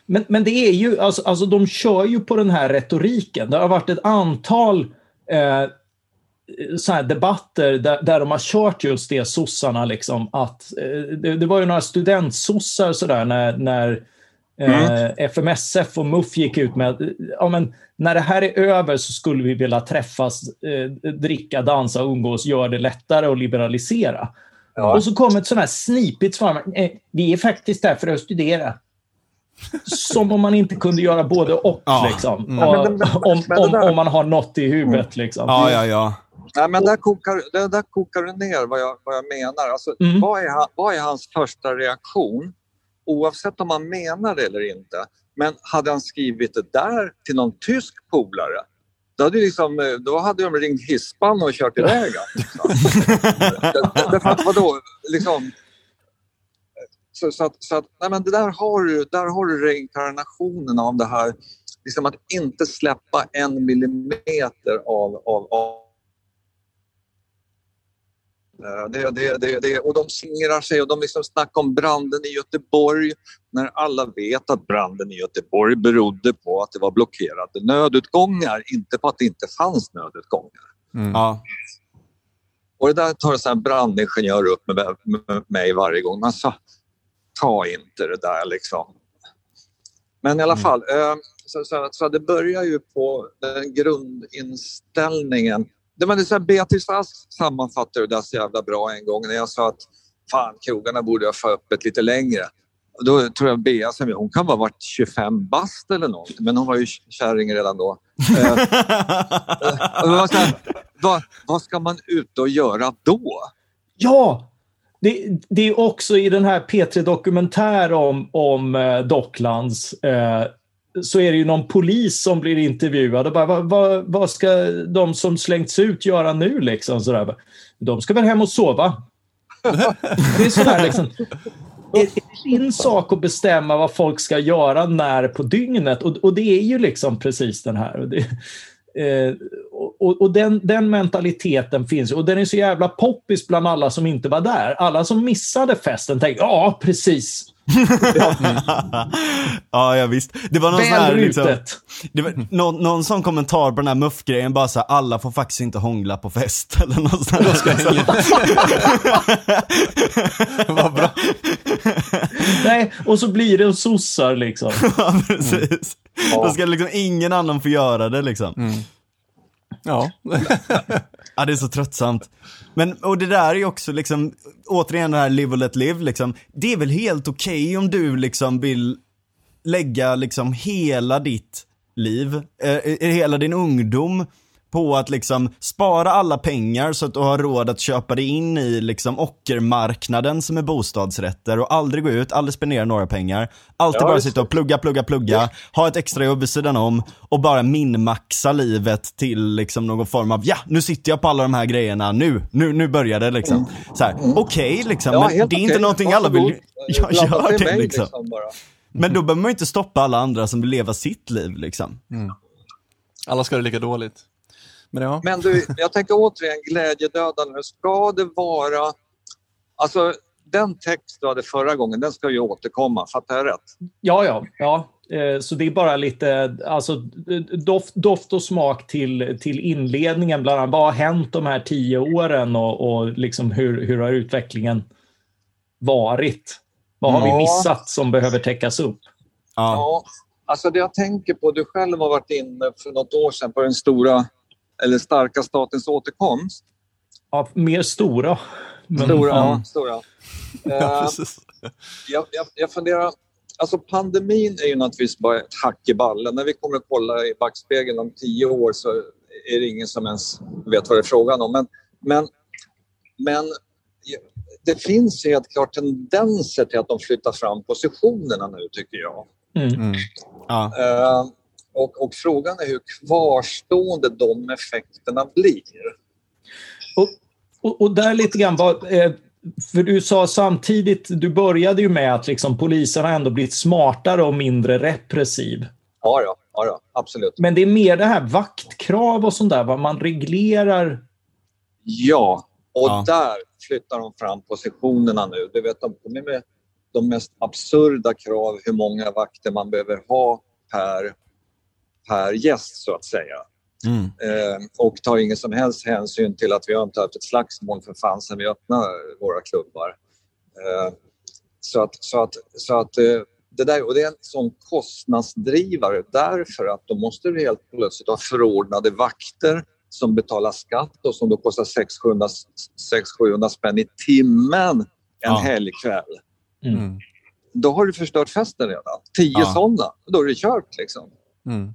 Men, men det är ju, alltså, alltså de kör ju på den här retoriken. Det har varit ett antal eh, så här debatter där, där de har kört just det, sossarna, liksom, att eh, det, det var ju några studentsossar sådär när, när eh, FMSF och MUF gick ut med eh, ja, men, när det här är över så skulle vi vilja träffas, eh, dricka, dansa, umgås, göra det lättare och liberalisera. Och så kom ett sånt här snipigt svar. Eh, vi är faktiskt där för att studera. Som om man inte kunde göra både och. Ja. Liksom. Mm. Och, Men- men- men- om, om, om man har något i huvudet. Liksom. Ja, ja, ja. Nej, men där kokar, där, där kokar det ner vad jag, vad jag menar. Alltså, Mm. vad, är, han- vad är hans första reaktion? Oavsett om han menar det eller inte. Men hade han skrivit det där till någon tysk polare då hade, liksom, eh, då hade de ringt hispan och kört iväg Därför att vadå, liksom... Så, så att, så att nej men det där, har du, där har du reinkarnationen av det här liksom att inte släppa en millimeter av, av, av det, det, det, det, och de singrar sig och de liksom snackar om branden i Göteborg när alla vet att branden i Göteborg berodde på att det var blockerade nödutgångar, inte på att det inte fanns nödutgångar. Mm. ja. Och det där tar en brandingenjör upp med, med mig varje gång. Man sa, ta inte det där liksom. Men i alla fall, eh, så, så, så det börjar ju på den grundinställningen. Det var det så här, Beatrice Ask sammanfattade det där så jävla bra en gång när jag sa att fan, krogarna borde ha fått öppet lite längre. Och Då tror jag Bea, som- hon kan vara varit 25 bast eller något, men hon var ju kärring redan då. Eh, eh här, vad, vad ska man ut och göra då? Ja! Det, det är också i den här P3 Dokumentär om, om eh, Docklands eh, så är det ju någon polis som blir intervjuad och bara, vad, vad, vad ska de som slängts ut göra nu liksom? Sådär. De ska väl hem och sova. det är sådär liksom. Det är din sak att bestämma vad folk ska göra när på dygnet och, och det är ju liksom precis den här. Och det, Eh, och och den, den mentaliteten finns och den är så jävla poppis bland alla som inte var där. Alla som missade festen tänkte ja, precis. ja, ja visst. Det var någon sån här, liksom, det var någon, någon sån kommentar på den här muffgrejen, bara så här, alla får faktiskt inte hångla på fest eller något sånt där. Vad bra. Nej, och så blir det sossar liksom. Ja, precis. Då ska liksom ingen annan få göra det liksom. Ja. Ja, det är så tröttsamt. Men, och det där är ju också liksom, återigen det här live och let live liksom. Det är väl helt okej om du liksom vill lägga liksom hela ditt liv, eh, eh hela din ungdom på att liksom spara alla pengar så att du har råd att köpa dig in i liksom ockermarknaden som är bostadsrätter och aldrig gå ut, aldrig spendera några pengar. Alltid Ja, bara sitta och plugga, plugga, plugga, ha ett extrajobb vid sidan om och bara minmaxa livet till liksom någon form av, ja nu sitter jag på alla de här grejerna, nu, nu, nu börjar det liksom. Så här, okej liksom, men helt det är okej. inte någonting alla vill, jag gör det liksom. bara. Men då behöver man ju inte stoppa alla andra som vill leva sitt liv liksom. Alla ska ha det lika dåligt. Men ja, Men du, jag tänker återigen glädjedödande. Ska det vara... Alltså, den text du hade förra gången, den ska ju återkomma. Fattar jag rätt? Ja, ja. ja. Eh, Så det är bara lite alltså, doft, doft och smak till, till inledningen. Bland annat, vad har hänt de här tio åren och, och liksom hur, hur har utvecklingen varit? Vad har vi Ja. missat som behöver täckas upp? Ja. Ja. Alltså det jag tänker på, du själv har varit inne för något år sedan på den stora, eller starka statens återkomst. Ja, mer stora. Men, Stora, ja. Stora. ja Eh, precis. jag, jag, jag funderar, alltså pandemin är ju naturligtvis bara ett hack i ballen. När vi kommer att kolla i backspegeln om tio år så är det ingen som ens vet vad det är frågan om. Men, men, men det finns helt klart tendenser till att de flyttar fram positionerna nu tycker jag. Mm. Mm. Ja. Eh, och, och frågan är hur kvarstående de effekterna blir. Och, och, och där lite grann, vad, eh, för du sa samtidigt, du började ju med att liksom, polisen har ändå blivit smartare och mindre repressiv. Ja, ja, ja, ja absolut. Men det är mer det här vaktkrav och sånt där, vad man reglerar. Ja, och Ja. där flyttar de fram positionerna nu. Du vet, de kommer med de mest absurda krav hur många vakter man behöver ha per, per gäst, så att säga. Mm. Eh, och tar ingen som helst hänsyn till att vi har inte haft ett slagsmål för fan sedan vi öppnade våra klubbar. Eh, så att, så att, så att eh, det, där, och det är en sån kostnadsdrivare därför att då måste du helt plötsligt ha förordnade vakter som betalar skatt och som då kostar 600-700 spänn i timmen en Ja. helgkväll. Mm. Då har du förstört festen redan. Tio Ja. sådana, då är det kört liksom. Mm.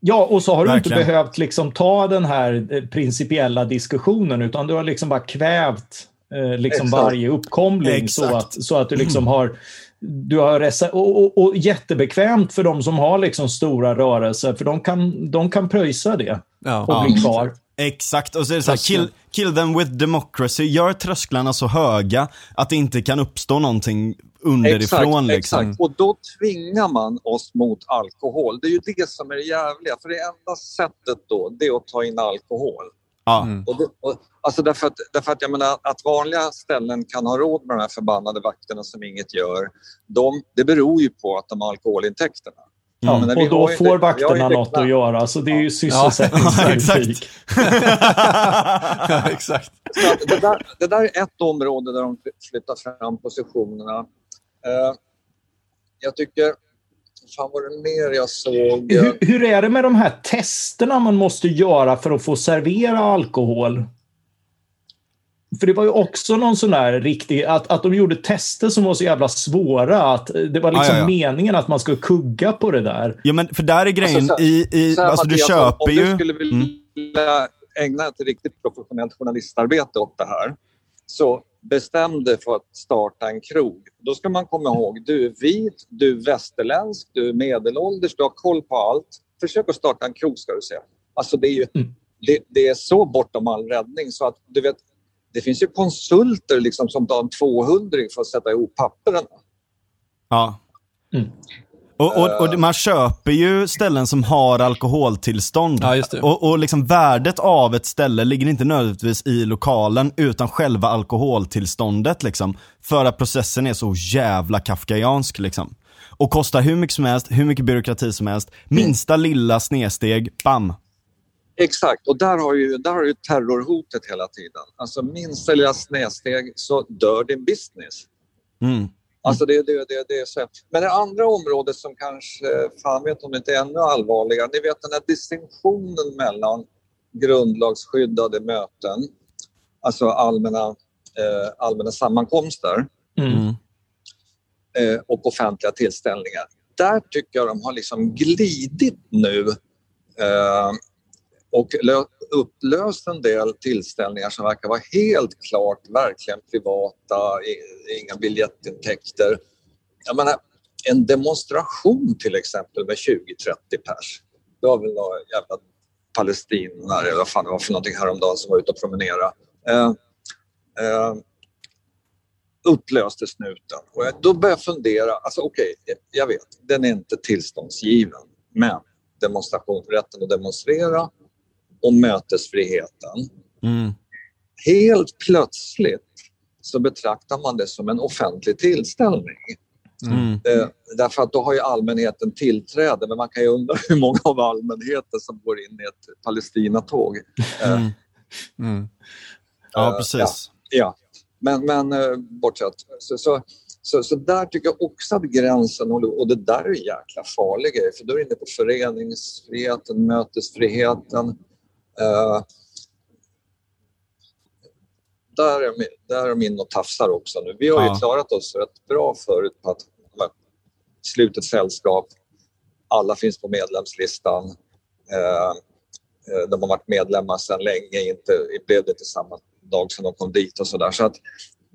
Ja, och så har du Verkligen. inte behövt liksom ta den här eh, principiella diskussionen, utan du har liksom bara kvävt eh, liksom Exakt. varje uppkomling så att, så att du liksom har du har resa- och, och, och jättebekvämt för de som har liksom stora rörelser, för de kan, de kan pröjsa det Ja. och bli kvar. Exakt, och så är det så här, kill, kill them with democracy. Gör trösklarna så höga att det inte kan uppstå någonting underifrån. liksom. exakt. Och då tvingar man oss mot alkohol. Det är ju det som är det jävliga. För det enda sättet då, det är att ta in alkohol. Ja. Mm. Och det, och, alltså därför att, därför att jag menar att vanliga ställen kan ha råd med de här förbannade vakterna som inget gör. De, det beror ju på att de har alkoholintäkterna. Ja, men vi och då får vakterna något att göra, så det är ju sysselsättningspolitik. ja, exakt. Det, där, det där är ett område där de flyttar fram positionerna. Eh, jag tycker... Fan var det mer jag såg? Hur, hur är det med de här testerna man måste göra för att få servera alkohol? För det var ju också någon sån där riktig, att, att de gjorde tester som var så jävla svåra. Att det var liksom Ja, ja, ja. meningen att man skulle kugga på det där. Ja men för där är grejen, Alltså, så- i, i, Så här, alltså du Mattias, köper om, om ju... du skulle vilja Mm. ägna ett riktigt professionellt journalistarbete åt det här så bestäm dig för att starta en krog. Då ska man komma ihåg, du är vit, du är västerländsk, du är medelålders, du har koll på allt. Försök att starta en krog ska du se. Alltså det är ju Mm. det, det är så bortom all räddning så att du vet, det finns ju konsulter liksom som tar en 200 för att sätta ihop papperna. Ja. Mm. Och, och, och man köper ju ställen som har alkoholtillstånd. Ja, just det. Och, och liksom värdet av ett ställe ligger inte nödvändigtvis i lokalen utan själva alkoholtillståndet liksom. För att processen är så jävla kafkaiansk liksom. Och kostar hur mycket som helst, hur mycket byråkrati som helst. Minsta lilla snedsteg, bam. Exakt, och där har ju, där har ju terrorhotet hela tiden. Alltså minsta lilla snedsteg så dör din business. Mm. Alltså det, det, det, det är så. Men det andra området som kanske, fan vet om det inte är ännu allvarligare, ni vet den här distinktionen mellan grundlagsskyddade möten, alltså allmänna, eh, allmänna sammankomster Mm. Mm. eh, och offentliga tillställningar. Där tycker jag de har liksom glidit nu. Eh, och upplöst en del tillställningar som verkar vara helt klart verkligen privata, inga biljettintäkter. Jag menar, en demonstration till exempel med 20-30 pers. Det var väl några jävla palestinare eller vad fan det var för någonting häromdagen som var ute och promenera. Eh, eh, upplöste snuten. Och jag, då började jag fundera, alltså okej, okay, jag vet, den är inte tillståndsgiven, men demonstrationsrätten att demonstrera och mötesfriheten. Mm. Helt plötsligt så betraktar man det som en offentlig tillställning. Mm. Eh, därför att då har ju allmänheten tillträde, men man kan ju undra hur många av allmänheten som går in i ett Palestinatåg. Eh, mm. Mm. Ja, precis. Ja, ja. Men, men eh, bortsett, så, så, så, så, där tycker jag också att gränsen, och det där är en jäkla farlig grej, för då är du inne på föreningsfriheten, mötesfriheten. Uh, där är, där är de inne och tafsar också nu. Vi har ju klarat oss rätt bra förut på att slutet sällskap, alla finns på medlemslistan. Uh, de har varit medlemmar sedan länge, inte, blev det inte samma dag som de kom dit och sådär. Så att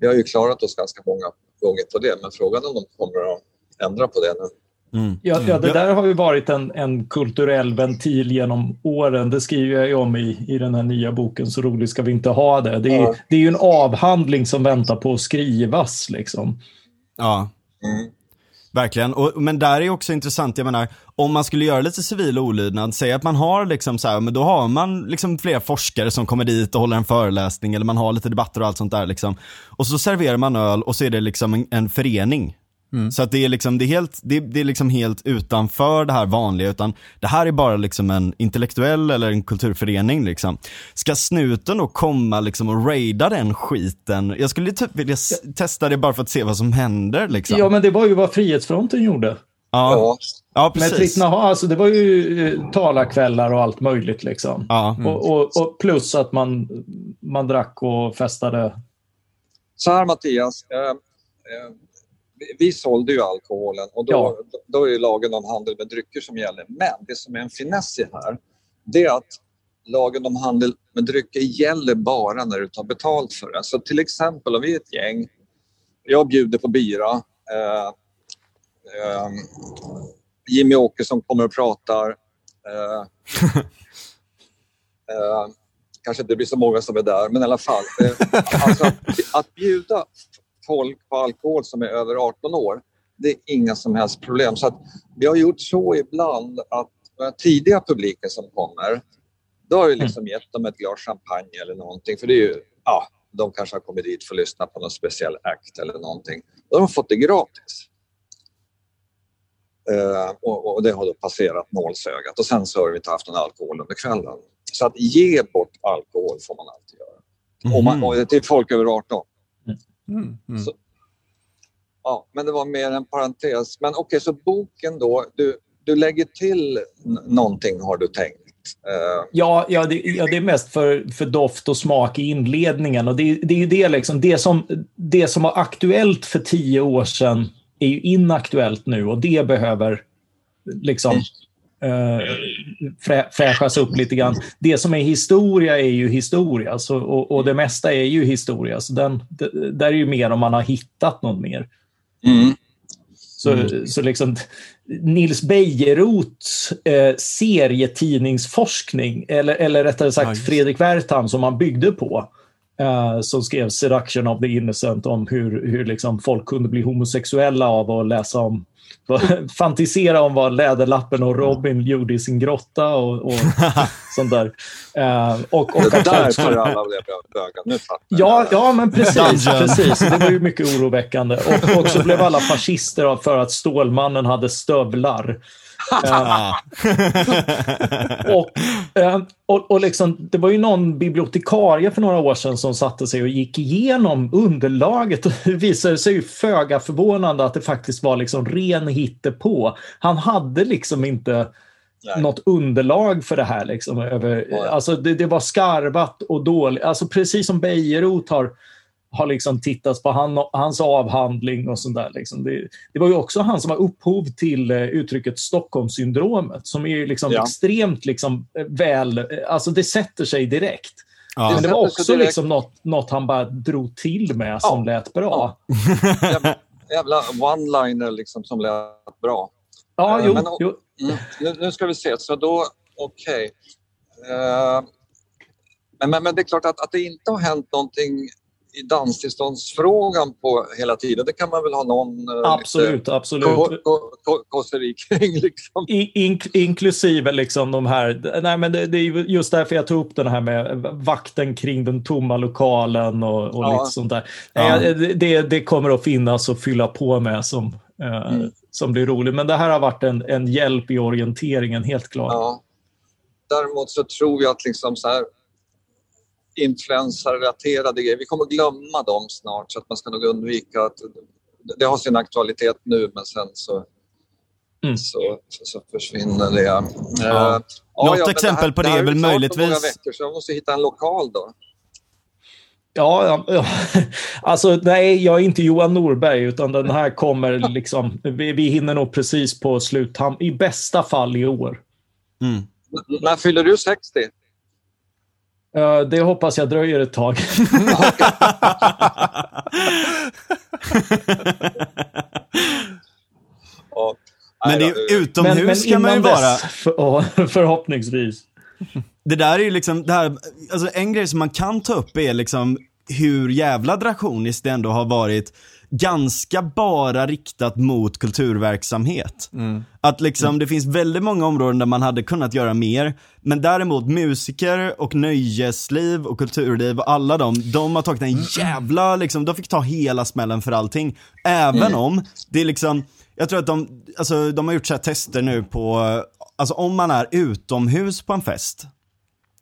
vi har ju klarat oss ganska många gånger på det, men frågan är om de kommer att ändra på det nu. Mm. Ja, ja, det där har ju varit en, en kulturell ventil genom åren. Det skriver jag ju om i, i den här nya boken Så roligt ska vi inte ha det. Det är, ja. det är ju en avhandling som väntar på att skrivas. Liksom. Ja. Mm. Verkligen, och, men där är också intressant, jag menar, om man skulle göra lite civil olydnad, säg att man har liksom så här, men då har man liksom flera forskare som kommer dit och håller en föreläsning eller man har lite debatter och allt sånt där liksom. Och så serverar man öl och så är det liksom en, en förening Mm. Så att det är liksom, det är helt, det, det, är liksom helt utanför det här vanliga, utan det här är bara liksom en intellektuell eller en kulturförening liksom. Ska snuten då komma liksom och raida den skiten? Jag skulle typ vilja testa det bara för att se vad som händer liksom. Ja, men det var ju vad Frihetsfronten gjorde. Ja, ja precis. Med alltså det var ju eh, talarkvällar och allt möjligt liksom. Ja. Mm. Och, och, och, plus att man, man drack och festade. Så här Mattias, eh, eh vi sålde ju alkoholen och då, ja. då är lagen om handel med drycker som gäller. Men det som är en finess i här, det är att lagen om handel med drycker gäller bara när du tar betalt för det. Så till exempel om vi är ett gäng, jag bjuder på bira, eh, eh, Jimmy Åkesson kommer och pratar. Eh, eh, kanske inte blir så många som är där, men i alla fall. Eh, alltså, att, att bjuda folk på alkohol som är över 18 år, det är inga som helst problem. Så att vi har gjort så ibland att den tidiga publiken som kommer, då har vi liksom gett dem ett glas champagne eller någonting. För det är ju, ja, de kanske har kommit dit för att lyssna på någon speciell akt eller någonting. Då har de fått det gratis. Uh, och, och, det har då passerat nålsögat och sen så har vi inte haft någon alkohol under kvällen. Så att ge bort alkohol får man alltid göra. Mm. Och, man, och till folk över 18. Mm, mm. Så, ja, men det var mer en parentes. Men okej, okay, så boken då, du, du lägger till någonting har du tänkt? Uh... Ja, ja, det, ja, det är mest för, för doft och smak i inledningen. Och det, det är ju det, liksom, det, som, det som var aktuellt för tio år sedan är ju inaktuellt nu och det behöver liksom eh, fräschas upp lite grann. Det som är historia är ju historia så, och, och det mesta är ju historia. Så den, det, där är ju mer om man har hittat något mer. Mm. Så, mm. så liksom Nils Bejerots eh, serietidningsforskning, eller, eller rättare sagt nice. Fredrik Wertham som han byggde på, eh, som skrev Seduction of the Innocent om hur, hur liksom folk kunde bli homosexuella av att läsa om fantisera om vad Läderlappen och Robin gjorde i sin grotta och, och sånt där. Uh, och, och det är därför alla blev bögar, nu ja, ja, men precis. precis. Det var ju mycket oroväckande. Och, och så blev alla fascister för att Stålmannen hade stövlar. Och, uh, och, och liksom, det var ju någon bibliotekarie för några år sedan som satte sig och gick igenom underlaget och det visade sig ju föga förvånande att det faktiskt var liksom ren hittepå. Han hade liksom inte Nej. något underlag för det här. Liksom, över, alltså det, det var skarvat och dåligt. Alltså precis som Bejerot har har liksom tittat på han, hans avhandling och sånt där. Liksom. Det, det, var ju också han som var upphov till uh, uttrycket Stockholmssyndromet som är liksom ja. extremt liksom, väl, alltså det sätter sig direkt. Ja. Men det var också liksom något, något han bara drog till med som ja. lät bra. Ja. Jävla one-liner liksom som lät bra. Ja, uh, jo. Men, jo. Mm, nu, nu, ska vi se, så då, okej. Okay. Uh, eh, men, men, men, det är klart att, att det inte har hänt någonting i danstillståndsfrågan på hela tiden. Det kan man väl ha någon eh, absolut, absolut. kåseri kring. Liksom. In, inklusive liksom de här, nej men det, det, är just därför jag tog upp den här med vakten kring den tomma lokalen och, och ja. lite sånt där. Ja. Det, det, kommer att finnas att fylla på med som, eh, mm. som blir roligt. Men det här har varit en, en hjälp i orienteringen, helt klart. Ja. Däremot så tror jag att liksom så här, influensarelaterade grejer. Vi kommer glömma dem snart så att man ska nog undvika att det har sin aktualitet nu men sen så, mm. så, så, försvinner det. Ja. Uh, Något ja, exempel det här, på det, det är väl möjligtvis... Det veckor, så jag måste hitta en lokal då. Ja, ja, alltså nej, jag är inte Johan Norberg utan den här kommer liksom, vi, vi hinner nog precis på sluttamp, i bästa fall i år. Mm. När fyller du 60? Uh, det hoppas jag dröjer ett tag. men det är utomhus men, men kan man ju vara. För, förhoppningsvis. Det där är ju liksom, det här, alltså en grej som man kan ta upp är liksom hur jävla drakoniskt det ändå har varit ganska bara riktat mot kulturverksamhet. Mm. Att liksom, mm. det finns väldigt många områden där man hade kunnat göra mer, men däremot musiker och nöjesliv och kulturliv och alla de, de har tagit en jävla, liksom, de fick ta hela smällen för allting. Även mm. om det är liksom, jag tror att de, alltså de har gjort så tester nu på, alltså om man är utomhus på en fest,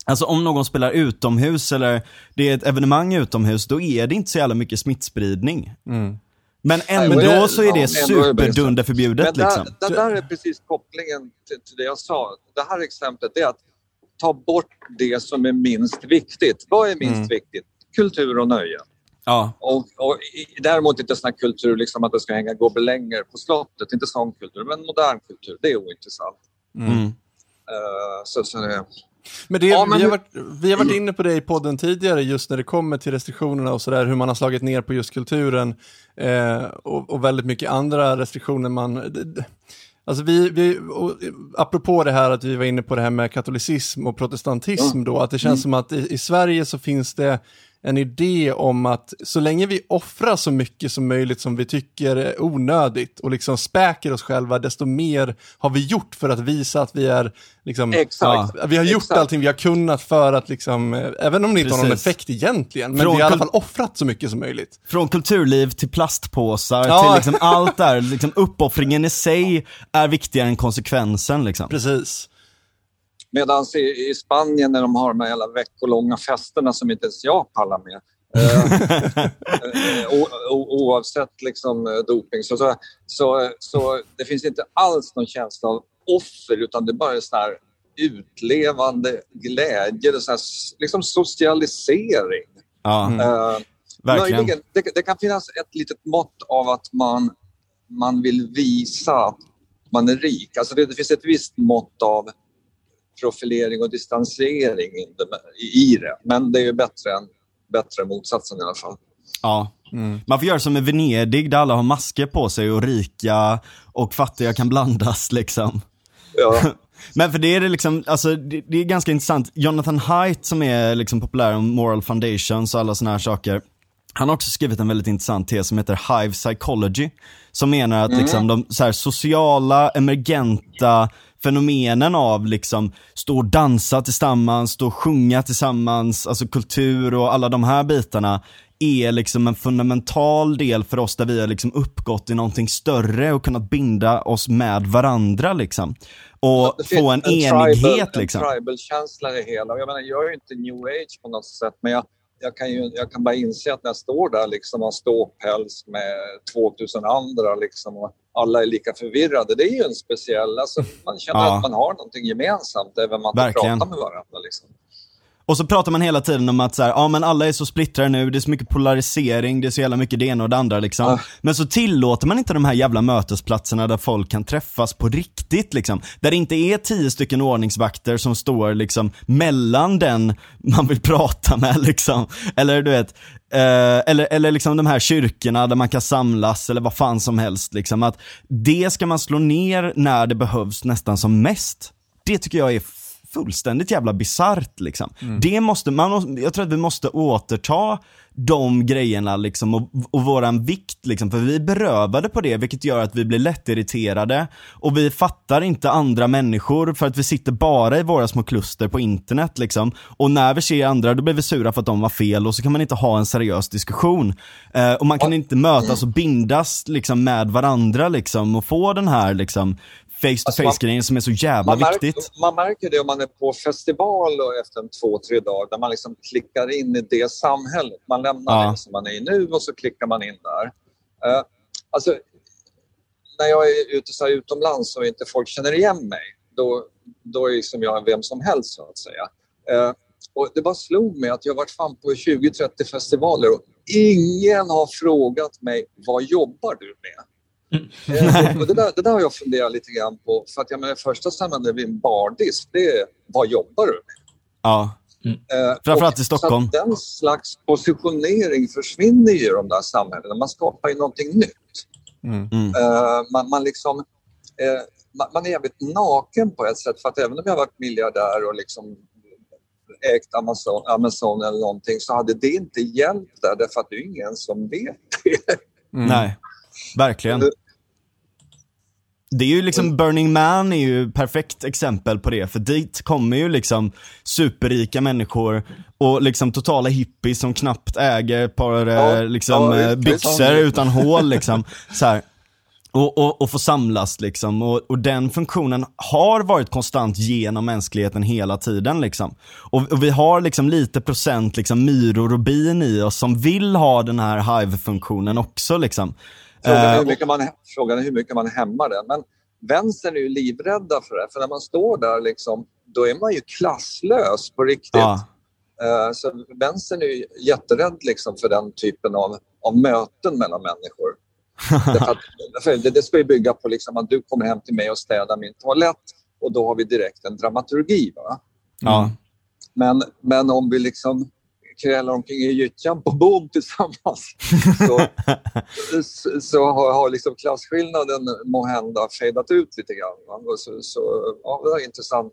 Alltså om någon spelar utomhus eller det är ett evenemang utomhus, då är det inte så jävla mycket smittspridning. Mm. Men ändå Nej, så är det ja, superdunderförbjudet. Där, liksom. där, där är precis kopplingen till, till, det jag sa. Det här exemplet är att ta bort det som är minst viktigt. Vad är minst mm. viktigt? Kultur och nöje. Ja. Och, och däremot inte sån kultur liksom att det ska hänga gobelänger på slottet, inte sån kultur, men modern kultur, det är ointressant. Mm. Uh, så, så det, men, det, ja, men... Vi, har varit, vi har varit inne på det i podden tidigare, just när det kommer till restriktionerna och sådär, hur man har slagit ner på just kulturen eh, och, och, väldigt mycket andra restriktioner man... Alltså vi, vi och, apropå det här att vi var inne på det här med katolicism och protestantism då, att det känns mm. som att i, i Sverige så finns det en idé om att så länge vi offrar så mycket som möjligt som vi tycker är onödigt och liksom späker oss själva, desto mer har vi gjort för att visa att vi är liksom, Exakt. Ja, vi har gjort Exakt. allting vi har kunnat för att liksom, eh, även om det inte Precis. har någon effekt egentligen, men Från vi har i alla fall offrat så mycket som möjligt. Från kulturliv till plastpåsar, ja. till liksom allt där, liksom uppoffringen i sig är viktigare än konsekvensen liksom. Precis. Medan i, i, Spanien när de har de här jävla veckolånga festerna som inte ens jag pallar med. eh, o, o, oavsett liksom, eh, doping. Så, så, så, så, det finns inte alls någon känsla av offer utan det är bara så här utlevande glädje, det här, liksom socialisering. Ja, mm. eh, möjligen, det, det, kan finnas ett litet mått av att man, man vill visa att man är rik. Alltså det, det finns ett visst mått av profilering och distansering i det. Men det är ju bättre än bättre motsatsen i alla fall. Ja. Mm. Man får göra som i Venedig där alla har masker på sig och rika och fattiga kan blandas liksom. Ja. Men för det är det liksom, alltså det, det, är ganska intressant. Jonathan Haidt som är liksom populär om moral foundations och alla sådana här saker. Han har också skrivit en väldigt intressant tes som heter Hive Psychology. Som menar att mm. liksom de så sociala, emergenta fenomenen av liksom stå och dansa tillsammans, stå och sjunga tillsammans, alltså kultur och alla de här bitarna är liksom en fundamental del för oss där vi har liksom uppgått i någonting större och kunnat binda oss med varandra liksom. Och få en, en enighet tribal, liksom. En tribal-känsla i hela. Jag menar, jag är ju inte new age på något sätt, men jag, jag, kan ju, jag kan bara inse att när jag står där liksom och ståpäls med 2000 andra liksom och alla är lika förvirrade. Det är ju en speciell, alltså, man känner ja. att man har någonting gemensamt även om man inte pratar med varandra. Liksom. Och så pratar man hela tiden om att så här, ja men alla är så splittrade nu, det är så mycket polarisering, det är så jävla mycket det ena och det andra liksom. Ja. Men så tillåter man inte de här jävla mötesplatserna där folk kan träffas på riktigt liksom. Där det inte är tio stycken ordningsvakter som står liksom mellan den man vill prata med liksom. Eller du vet, eh, eller, eller liksom de här kyrkorna där man kan samlas eller vad fan som helst liksom. Att det ska man slå ner när det behövs nästan som mest. Det tycker jag är fullständigt jävla bisarrt liksom. Det måste, man, jag tror att vi måste återta de grejerna liksom och, och våran vikt liksom, för vi är berövade på det vilket gör att vi blir lättirriterade och vi fattar inte andra människor för att vi sitter bara i våra små kluster på internet liksom. Och när vi ser andra då blir vi sura för att de var fel och så kan man inte ha en seriös diskussion. Eh, och man kan inte mötas och bindas liksom med varandra liksom och få den här liksom face to Alltså, som är så jävla Man, märker, viktigt. man märker det om man är på festival och efter en två, tre dagar där man liksom klickar in i det samhället. Man lämnar Ja. det som man är i nu och så klickar man in där. Eh, alltså, när jag är ute så utomlands och inte folk känner igen mig, då, då är liksom jag vem som helst så att säga. Eh, och det bara slog mig att jag har varit fan på 20-30 festivaler och ingen har frågat mig vad jobbar du med? Eh, och det, där, det där har jag funderat lite grann på. För att jag menar, första sammanhanget vid en bardisk, det är vad jobbar du med? Ja. Eh, Framförallt och i Stockholm. Så att den slags positionering försvinner ju i de där samhällena. Man skapar ju någonting nytt. Mm. Eh, man, man, liksom, eh, man, man är jävligt naken på ett sätt. För att även om jag varit miljardär och liksom ägt Amazon, Amazon eller någonting så hade det inte hjälpt där därför att det är ingen som vet det. Mm. Nej, verkligen. Det är ju liksom, Burning Man är ju perfekt exempel på det, för dit kommer ju liksom superrika människor och liksom totala hippies som knappt äger ett par Ja, eh, liksom, ja, eh, byxor utan hål liksom. Så här. Och, och, och få samlas liksom. Och, och den funktionen har varit konstant genom mänskligheten hela tiden liksom. Och, och vi har liksom lite procent liksom myror och bin i oss som vill ha den här hive-funktionen också liksom. Frågan är, Eh, hur mycket man, frågan är hur mycket man hämmar det. Men vänstern är ju livrädda för det. För när man står där, liksom, då är man ju klasslös på riktigt. ja. Eh, Så vänstern är ju jätterädd liksom, för den typen av, av möten mellan människor. Därför det, det ska ju bygga på liksom att du kommer hem till mig och städar min toalett och då har vi direkt en dramaturgi. Va? Ja. Men, men om vi liksom krälar omkring i gyttjan på bom tillsammans så, så, så har, har liksom klasskillnaden må hända fejdat ut lite grann. Va? Och Så, så, ja, det är intressant.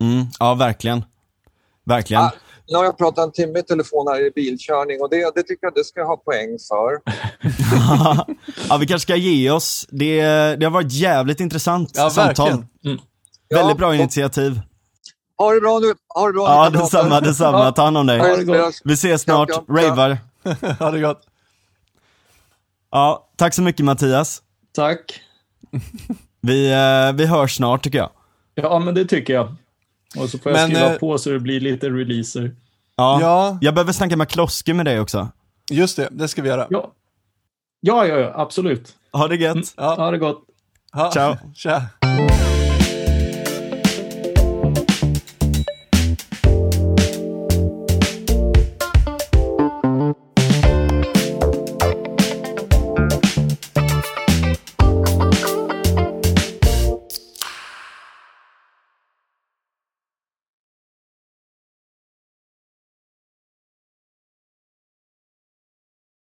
Mm, ja, verkligen. Verkligen. Ah, nu har jag pratat en timme i telefon här i bilkörning och det, det tycker jag det ska jag ha poäng för. ja, vi kanske ska ge oss. Det, det har varit jävligt intressant Ja, samtal. verkligen. Ja, Väldigt bra och- initiativ. Ha det bra nu. Ha det bra. Ja, detsamma, detsamma. Ta hand om dig. Ha det gott. Vi ses snart. Ravar. Ha det gott. Ja, tack så mycket Mattias. Tack. Vi, eh, vi hörs snart tycker jag. Ja, men det tycker jag. Och så får jag Men, skriva eh, på så det blir lite releaser. Ja. Ja, Jag behöver snacka med Kloske med dig också. just det. Det ska vi göra. Ja, ja, ja, ja absolut. Ha det gött. Ja. Ha det gott. Ha. Ciao. Tja.